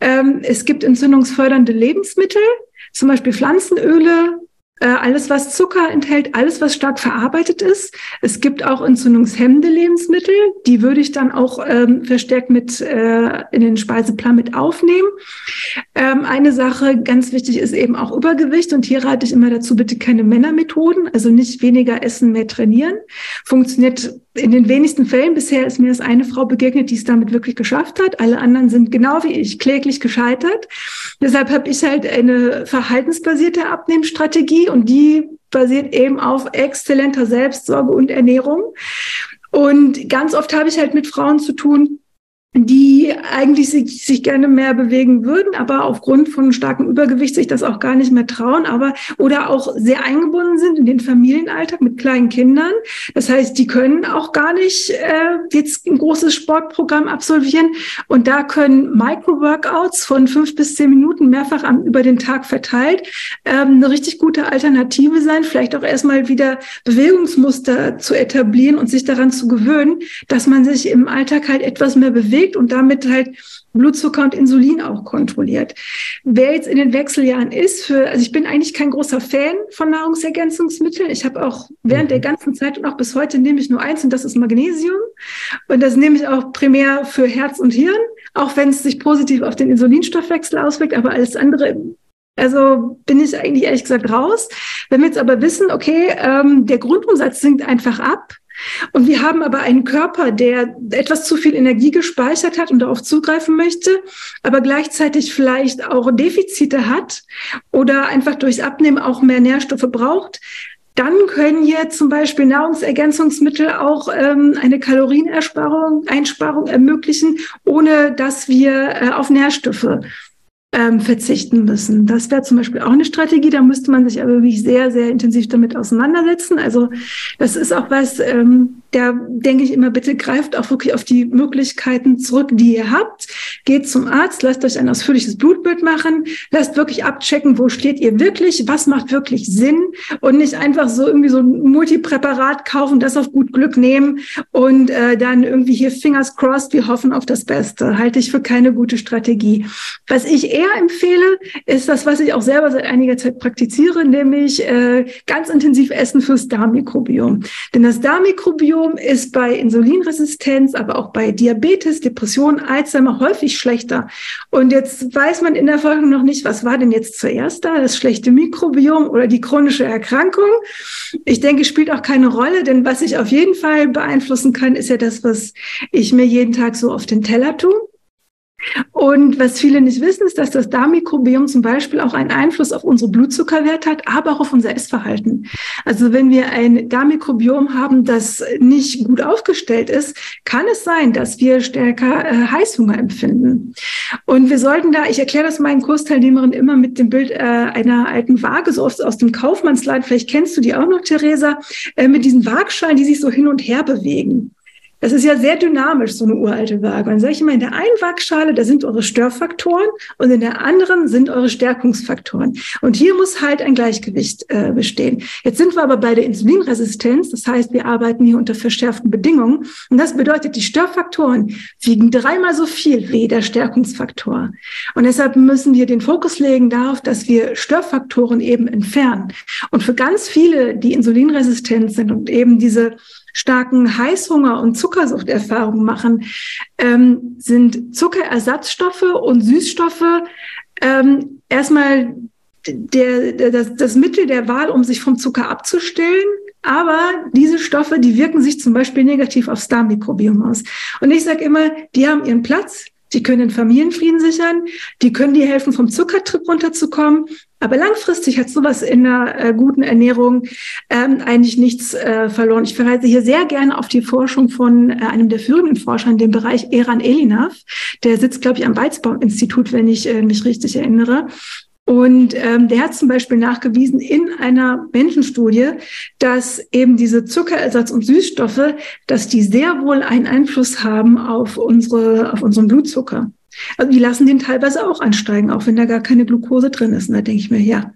Ähm, es gibt entzündungsfördernde Lebensmittel, zum Beispiel Pflanzenöle, äh, alles, was Zucker enthält, alles, was stark verarbeitet ist. Es gibt auch entzündungshemmende Lebensmittel, die würde ich dann auch ähm, verstärkt mit äh, in den Speiseplan mit aufnehmen. Ähm, eine Sache ganz wichtig ist eben auch Übergewicht und hier rate ich immer dazu, bitte keine Männermethoden, also nicht weniger essen, mehr trainieren. Funktioniert in den wenigsten Fällen bisher ist mir das eine Frau begegnet, die es damit wirklich geschafft hat. Alle anderen sind genau wie ich kläglich gescheitert. Deshalb habe ich halt eine verhaltensbasierte Abnehmstrategie und die basiert eben auf exzellenter Selbstsorge und Ernährung. Und ganz oft habe ich halt mit Frauen zu tun, die eigentlich sich, sich gerne mehr bewegen würden, aber aufgrund von starkem Übergewicht sich das auch gar nicht mehr trauen, aber oder auch sehr eingebunden sind in den Familienalltag mit kleinen Kindern. Das heißt, die können auch gar nicht äh, jetzt ein großes Sportprogramm absolvieren und da können Micro-Workouts von fünf bis zehn Minuten mehrfach am, über den Tag verteilt ähm, eine richtig gute Alternative sein, vielleicht auch erstmal wieder Bewegungsmuster zu etablieren und sich daran zu gewöhnen, dass man sich im Alltag halt etwas mehr bewegt bewegt und damit halt Blutzucker und Insulin auch kontrolliert. Wer jetzt in den Wechseljahren ist, für, also ich bin eigentlich kein großer Fan von Nahrungsergänzungsmitteln. Ich habe auch während der mhm. ganzen Zeit und auch bis heute nehme ich nur eins und das ist Magnesium. Und das nehme ich auch primär für Herz und Hirn, auch wenn es sich positiv auf den Insulinstoffwechsel auswirkt, aber alles andere also bin ich eigentlich ehrlich gesagt raus. Wenn wir jetzt aber wissen, okay, ähm, der Grundumsatz sinkt einfach ab, und wir haben aber einen Körper, der etwas zu viel Energie gespeichert hat und darauf zugreifen möchte, aber gleichzeitig vielleicht auch Defizite hat oder einfach durchs Abnehmen auch mehr Nährstoffe braucht. Dann können hier zum Beispiel Nahrungsergänzungsmittel auch ähm, eine Kalorienersparung Einsparung ermöglichen, ohne dass wir äh, auf Nährstoffe ähm, verzichten müssen. Das wäre zum Beispiel auch eine Strategie. Da müsste man sich aber wirklich sehr, sehr intensiv damit auseinandersetzen. Also das ist auch was, ähm, da denke ich immer, bitte greift auch wirklich auf die Möglichkeiten zurück, die ihr habt. Geht zum Arzt, lasst euch ein ausführliches Blutbild machen, lasst wirklich abchecken, wo steht ihr wirklich, was macht wirklich Sinn und nicht einfach so irgendwie so ein Multipräparat kaufen, das auf gut Glück nehmen und äh, dann irgendwie hier Fingers crossed, wir hoffen auf das Beste. Halte ich für keine gute Strategie. Was ich eher empfehle, ist das, was ich auch selber seit einiger Zeit praktiziere, nämlich äh, ganz intensiv Essen fürs Darmmikrobiom. Denn das Darmmikrobiom ist bei Insulinresistenz, aber auch bei Diabetes, Depression, Alzheimer häufig schlechter. Und jetzt weiß man in der Folge noch nicht, was war denn jetzt zuerst da, das schlechte Mikrobiom oder die chronische Erkrankung. Ich denke, spielt auch keine Rolle, denn was ich auf jeden Fall beeinflussen kann, ist ja das, was ich mir jeden Tag so auf den Teller tue. Und was viele nicht wissen, ist, dass das Darmmikrobiom zum Beispiel auch einen Einfluss auf unsere Blutzuckerwerte hat, aber auch auf unser Essverhalten. Also wenn wir ein Darmmikrobiom haben, das nicht gut aufgestellt ist, kann es sein, dass wir stärker äh, Heißhunger empfinden. Und wir sollten da, ich erkläre das meinen Kursteilnehmerinnen immer mit dem Bild äh, einer alten Waage, so aus, aus dem Kaufmannsland, vielleicht kennst du die auch noch, Theresa, äh, mit diesen Waagschalen, die sich so hin und her bewegen. Das ist ja sehr dynamisch, so eine uralte Waage. Und sage ich immer, in der einen Waagschale, da sind eure Störfaktoren und in der anderen sind eure Stärkungsfaktoren. Und hier muss halt ein Gleichgewicht äh, bestehen. Jetzt sind wir aber bei der Insulinresistenz. Das heißt, wir arbeiten hier unter verschärften Bedingungen. Und das bedeutet, die Störfaktoren wiegen dreimal so viel wie der Stärkungsfaktor. Und deshalb müssen wir den Fokus legen darauf, dass wir Störfaktoren eben entfernen. Und für ganz viele, die insulinresistent sind und eben diese starken Heißhunger und Zuckersuchterfahrungen machen, ähm, sind Zuckerersatzstoffe und Süßstoffe ähm, erstmal der, der, das, das Mittel der Wahl, um sich vom Zucker abzustellen. Aber diese Stoffe, die wirken sich zum Beispiel negativ aufs Darmmikrobiom aus. Und ich sage immer, die haben ihren Platz, die können den Familienfrieden sichern, die können dir helfen, vom Zuckertrip runterzukommen. Aber langfristig hat sowas in einer äh, guten Ernährung ähm, eigentlich nichts äh, verloren. Ich verweise hier sehr gerne auf die Forschung von äh, einem der führenden Forscher in dem Bereich, Eran Elinav. Der sitzt, glaube ich, am Weizbaum-Institut, wenn ich äh, mich richtig erinnere. Und ähm, der hat zum Beispiel nachgewiesen in einer Menschenstudie, dass eben diese Zuckerersatz- und Süßstoffe, dass die sehr wohl einen Einfluss haben auf unsere, auf unseren Blutzucker. Also die lassen den teilweise auch ansteigen, auch wenn da gar keine Glucose drin ist. Und da denke ich mir, ja.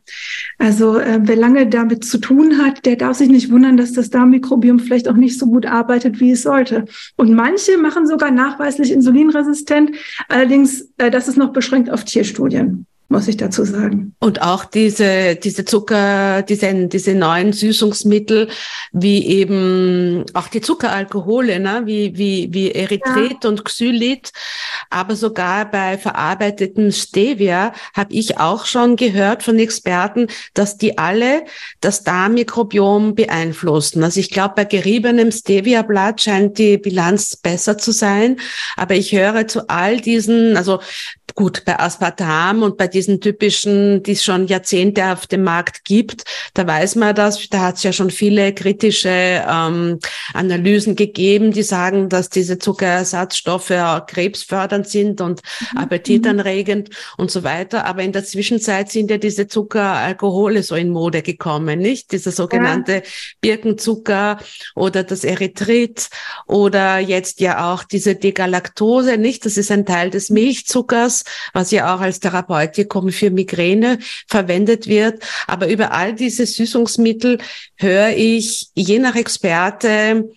Also äh, wer lange damit zu tun hat, der darf sich nicht wundern, dass das Darmmikrobiom vielleicht auch nicht so gut arbeitet, wie es sollte. Und manche machen sogar nachweislich insulinresistent. Allerdings, äh, das ist noch beschränkt auf Tierstudien muss ich dazu sagen. Und auch diese, diese Zucker, diese, diese neuen Süßungsmittel, wie eben auch die Zuckeralkohole, ne? wie, wie, wie Erythrit ja. und Xylit, aber sogar bei verarbeiteten Stevia habe ich auch schon gehört von Experten, dass die alle das Darmmikrobiom beeinflussen. Also ich glaube, bei geriebenem Stevia-Blatt scheint die Bilanz besser zu sein, aber ich höre zu all diesen, also gut, bei Aspartam und bei diesen typischen, die es schon Jahrzehnte auf dem Markt gibt, da weiß man das, da hat es ja schon viele kritische ähm, Analysen gegeben, die sagen, dass diese Zuckerersatzstoffe krebsfördernd sind und mhm. appetitanregend und so weiter. Aber in der Zwischenzeit sind ja diese Zuckeralkohole so in Mode gekommen, nicht? Dieser sogenannte ja. Birkenzucker oder das Erythrit oder jetzt ja auch diese Degalaktose, nicht? Das ist ein Teil des Milchzuckers, was ja auch als Therapeutikum für Migräne verwendet wird. Aber über all diese Süßungsmittel höre ich je nach Experte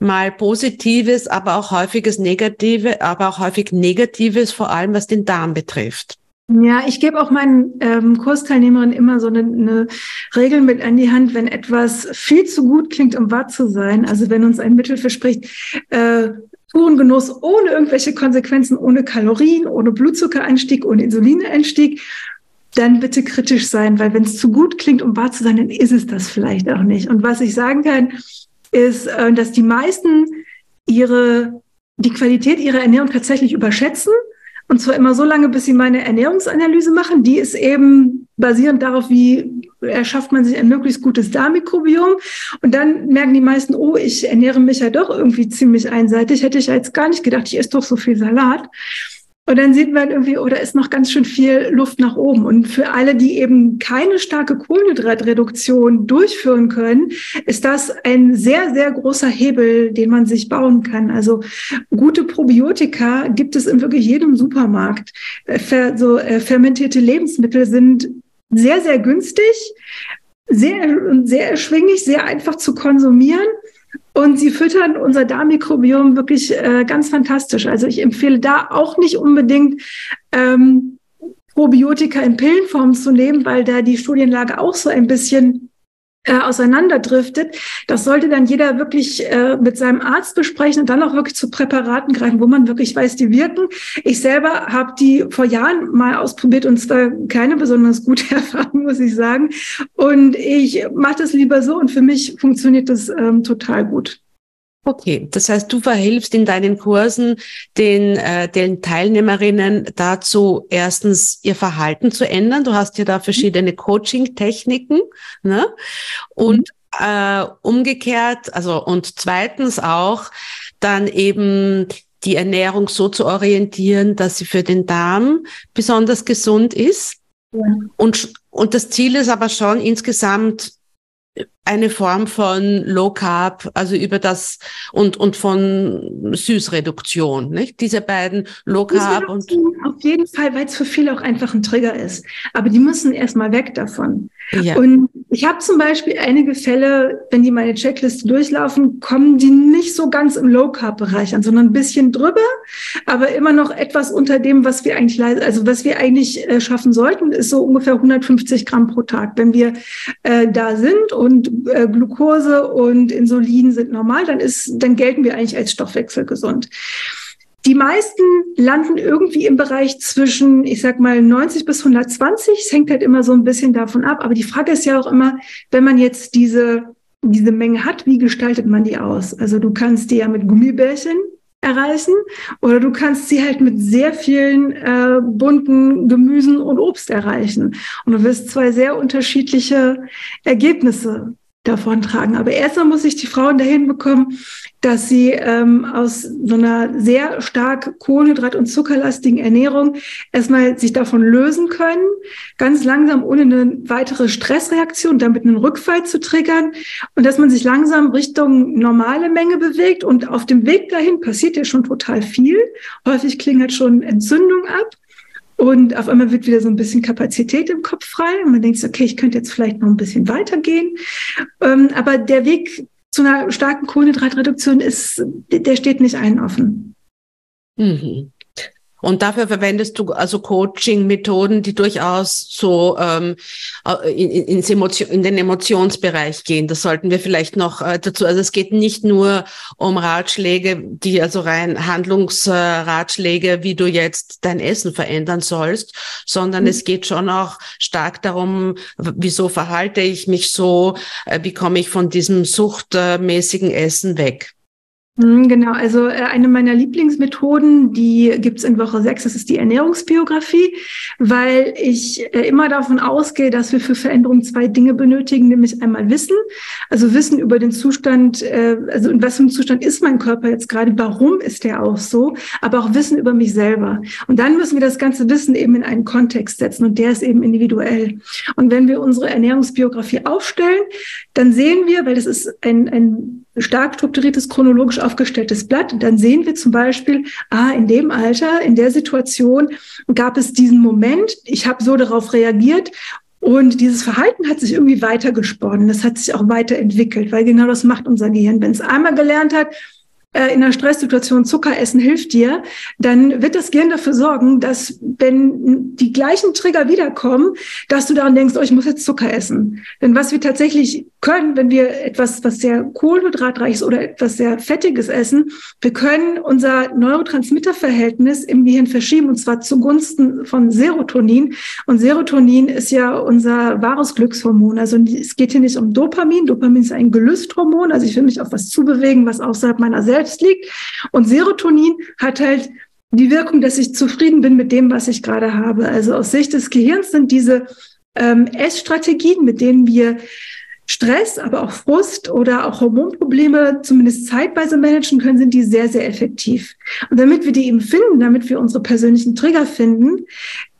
mal Positives, aber auch häufiges Negative, aber auch häufig Negatives, vor allem was den Darm betrifft. Ja, ich gebe auch meinen ähm, Kursteilnehmerinnen immer so eine, eine Regel mit an die Hand, wenn etwas viel zu gut klingt, um wahr zu sein. Also wenn uns ein Mittel verspricht, äh, puren Genuss ohne irgendwelche Konsequenzen, ohne Kalorien, ohne Blutzuckeranstieg, ohne Insulinanstieg, dann bitte kritisch sein, weil wenn es zu gut klingt, um wahr zu sein, dann ist es das vielleicht auch nicht. Und was ich sagen kann, ist, äh, dass die meisten ihre die Qualität ihrer Ernährung tatsächlich überschätzen und zwar immer so lange, bis sie meine Ernährungsanalyse machen. Die ist eben basierend darauf, wie erschafft man sich ein möglichst gutes Darmmikrobiom. Und dann merken die meisten, oh, ich ernähre mich ja doch irgendwie ziemlich einseitig. Hätte ich jetzt gar nicht gedacht, ich esse doch so viel Salat. Und dann sieht man irgendwie, oh, da ist noch ganz schön viel Luft nach oben. Und für alle, die eben keine starke Kohlenhydratreduktion durchführen können, ist das ein sehr, sehr großer Hebel, den man sich bauen kann. Also gute Probiotika gibt es in wirklich jedem Supermarkt. Äh, so äh, fermentierte Lebensmittel sind sehr, sehr günstig, sehr, sehr erschwinglich, sehr einfach zu konsumieren. Und sie füttern unser Darmmikrobiom wirklich äh, ganz fantastisch. Also ich empfehle da auch nicht unbedingt ähm, Probiotika in Pillenform zu nehmen, weil da die Studienlage auch so ein bisschen äh, auseinanderdriftet. Das sollte dann jeder wirklich äh, mit seinem Arzt besprechen und dann auch wirklich zu Präparaten greifen, wo man wirklich weiß, die wirken. Ich selber habe die vor Jahren mal ausprobiert und zwar keine besonders gute Erfahrung, muss ich sagen. Und ich mache das lieber so und für mich funktioniert das ähm, total gut. Okay, das heißt, du verhilfst in deinen Kursen den, äh, den Teilnehmerinnen dazu, erstens ihr Verhalten zu ändern. Du hast ja da verschiedene Coaching-Techniken. Ne? Und äh, umgekehrt, also und zweitens auch dann eben die Ernährung so zu orientieren, dass sie für den Darm besonders gesund ist. Ja. Und, und das Ziel ist aber schon insgesamt eine Form von Low Carb, also über das und, und von Süßreduktion, nicht? Diese beiden Low Carb und. Auf jeden Fall, weil es für viele auch einfach ein Trigger ist. Aber die müssen erstmal weg davon. Ja. Und ich habe zum Beispiel einige Fälle, wenn die meine Checkliste durchlaufen, kommen die nicht so ganz im Low Carb Bereich an, sondern ein bisschen drüber, aber immer noch etwas unter dem, was wir eigentlich, also was wir eigentlich äh, schaffen sollten, ist so ungefähr 150 Gramm pro Tag. Wenn wir äh, da sind und äh, Glucose und Insulin sind normal, dann ist, dann gelten wir eigentlich als stoffwechselgesund. Die meisten landen irgendwie im Bereich zwischen, ich sag mal, 90 bis 120. Es hängt halt immer so ein bisschen davon ab. Aber die Frage ist ja auch immer, wenn man jetzt diese, diese Menge hat, wie gestaltet man die aus? Also du kannst die ja mit Gummibärchen erreichen oder du kannst sie halt mit sehr vielen äh, bunten Gemüsen und Obst erreichen. Und du wirst zwei sehr unterschiedliche Ergebnisse davon. Aber erstmal muss ich die Frauen dahin bekommen, dass sie ähm, aus so einer sehr stark Kohlenhydrat- und zuckerlastigen Ernährung erstmal sich davon lösen können, ganz langsam ohne eine weitere Stressreaktion, damit einen Rückfall zu triggern und dass man sich langsam Richtung normale Menge bewegt und auf dem Weg dahin passiert ja schon total viel. Häufig klingelt schon Entzündung ab. Und auf einmal wird wieder so ein bisschen Kapazität im Kopf frei. Und man denkt, okay, ich könnte jetzt vielleicht noch ein bisschen weitergehen. Ähm, aber der Weg zu einer starken Kohlenhydratreduktion ist, der steht nicht allen offen. Mhm. Und dafür verwendest du also Coaching-Methoden, die durchaus so ähm, äh, in, ins Emotion, in den Emotionsbereich gehen. Das sollten wir vielleicht noch äh, dazu. Also es geht nicht nur um Ratschläge, die also rein Handlungsratschläge, wie du jetzt dein Essen verändern sollst, sondern mhm. es geht schon auch stark darum, wieso verhalte ich mich so, äh, wie komme ich von diesem suchtmäßigen Essen weg. Mhm, genau, also äh, eine meiner Lieblingsmethoden, die gibt's in Woche 6, das ist die Ernährungsbiografie, weil ich äh, immer davon ausgehe, dass wir für Veränderung zwei Dinge benötigen, nämlich einmal Wissen, also Wissen über den Zustand, äh, also in was Zustand ist mein Körper jetzt gerade, warum ist der auch so, aber auch Wissen über mich selber. Und dann müssen wir das ganze Wissen eben in einen Kontext setzen und der ist eben individuell. Und wenn wir unsere Ernährungsbiografie aufstellen, dann sehen wir, weil das ist ein, ein stark strukturiertes, chronologisch aufgestelltes Blatt. Dann sehen wir zum Beispiel, ah, in dem Alter, in der Situation gab es diesen Moment, ich habe so darauf reagiert und dieses Verhalten hat sich irgendwie weitergesponnen, das hat sich auch weiterentwickelt, weil genau das macht unser Gehirn. Wenn es einmal gelernt hat, äh, in einer Stresssituation Zucker essen hilft dir, dann wird das Gehirn dafür sorgen, dass wenn die gleichen Trigger wiederkommen, dass du daran denkst, oh, ich muss jetzt Zucker essen. Denn was wir tatsächlich können, wenn wir etwas, was sehr kohlenhydratreiches oder etwas sehr fettiges essen, wir können unser Neurotransmitterverhältnis im Gehirn verschieben und zwar zugunsten von Serotonin. Und Serotonin ist ja unser wahres Glückshormon. Also es geht hier nicht um Dopamin. Dopamin ist ein Gelüsthormon. Also ich will mich auf was zubewegen, was außerhalb meiner selbst liegt. Und Serotonin hat halt die Wirkung, dass ich zufrieden bin mit dem, was ich gerade habe. Also aus Sicht des Gehirns sind diese ähm, Essstrategien, mit denen wir Stress, aber auch Frust oder auch Hormonprobleme zumindest zeitweise managen können, sind die sehr, sehr effektiv. Und damit wir die eben finden, damit wir unsere persönlichen Trigger finden,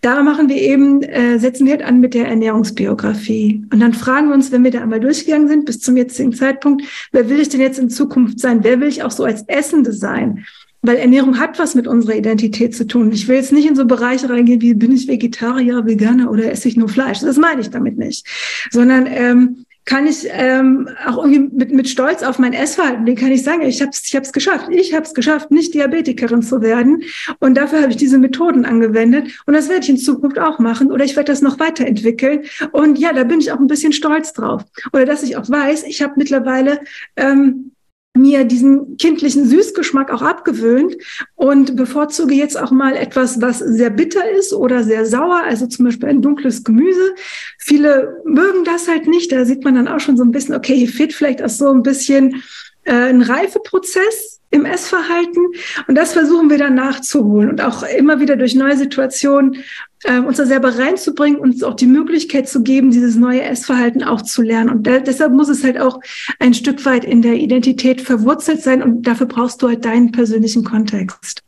da machen wir eben, äh, setzen wir halt an mit der Ernährungsbiografie. Und dann fragen wir uns, wenn wir da einmal durchgegangen sind, bis zum jetzigen Zeitpunkt, wer will ich denn jetzt in Zukunft sein? Wer will ich auch so als Essende sein? Weil Ernährung hat was mit unserer Identität zu tun. Ich will jetzt nicht in so Bereiche reingehen, wie bin ich Vegetarier, Veganer oder esse ich nur Fleisch. Das meine ich damit nicht. Sondern ähm, kann ich ähm, auch irgendwie mit, mit Stolz auf mein Essverhalten, den kann ich sagen, ich habe es ich hab's geschafft. Ich habe es geschafft, nicht Diabetikerin zu werden. Und dafür habe ich diese Methoden angewendet. Und das werde ich in Zukunft auch machen. Oder ich werde das noch weiterentwickeln. Und ja, da bin ich auch ein bisschen stolz drauf. Oder dass ich auch weiß, ich habe mittlerweile ähm, mir diesen kindlichen Süßgeschmack auch abgewöhnt und bevorzuge jetzt auch mal etwas, was sehr bitter ist oder sehr sauer, also zum Beispiel ein dunkles Gemüse. Viele mögen das halt nicht. Da sieht man dann auch schon so ein bisschen, okay, hier fehlt vielleicht auch so ein bisschen äh, ein Reifeprozess im Essverhalten. Und das versuchen wir dann nachzuholen und auch immer wieder durch neue Situationen äh, uns da selber reinzubringen und uns auch die Möglichkeit zu geben, dieses neue Essverhalten auch zu lernen. Und da, deshalb muss es halt auch ein Stück weit in der Identität verwurzelt sein und dafür brauchst du halt deinen persönlichen Kontext.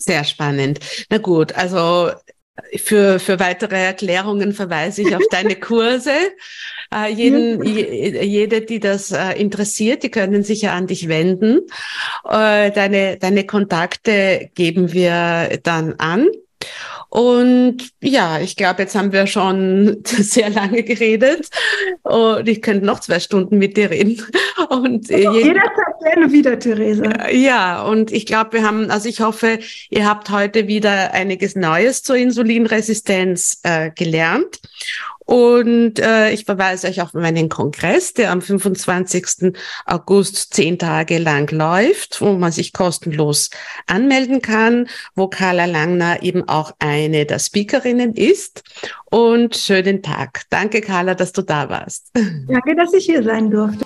Sehr spannend. Na gut, also für, für weitere Erklärungen verweise ich auf deine Kurse. Äh, jeden, je, jede, die das äh, interessiert, die können sich ja an dich wenden. Äh, deine, deine Kontakte geben wir dann an. Und ja, ich glaube, jetzt haben wir schon sehr lange geredet und ich könnte noch zwei Stunden mit dir reden. Und also jederzeit gerne wieder, Theresa. Ja, und ich glaube, wir haben, also ich hoffe, ihr habt heute wieder einiges Neues zur Insulinresistenz äh, gelernt. Und äh, ich verweise euch auf meinen Kongress, der am 25. August zehn Tage lang läuft, wo man sich kostenlos anmelden kann, wo Carla Langner eben auch eine der Speakerinnen ist. Und schönen Tag. Danke, Carla, dass du da warst. Danke, dass ich hier sein durfte.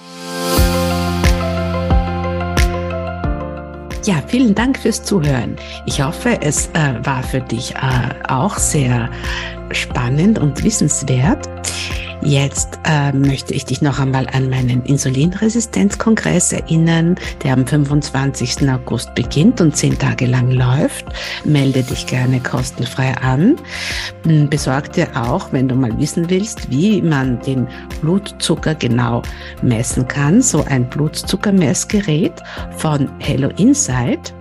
Ja, vielen Dank fürs Zuhören. Ich hoffe, es äh, war für dich äh, auch sehr spannend und wissenswert. Jetzt äh, möchte ich dich noch einmal an meinen Insulinresistenzkongress erinnern, der am 25. August beginnt und zehn Tage lang läuft. Melde dich gerne kostenfrei an. Hm, besorg dir auch, wenn du mal wissen willst, wie man den Blutzucker genau messen kann, so ein Blutzuckermessgerät von Hello Insight.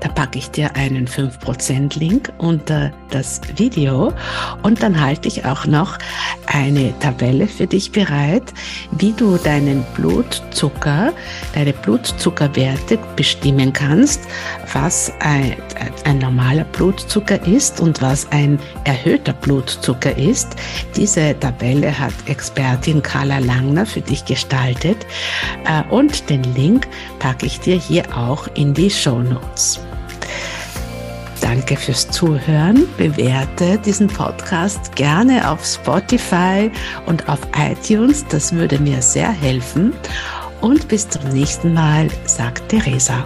Da packe ich dir einen 5% Link unter das Video und dann halte ich auch noch eine Tabelle für dich bereit, wie du deinen Blutzucker, deine Blutzuckerwerte bestimmen kannst, was ein, ein normaler Blutzucker ist und was ein erhöhter Blutzucker ist. Diese Tabelle hat Expertin Carla Langner für dich gestaltet äh, und den Link packe ich dir hier auch in die Show Notes. Danke fürs Zuhören. Bewerte diesen Podcast gerne auf Spotify und auf iTunes. Das würde mir sehr helfen. und bis zum nächsten Mal, sagt Theresa.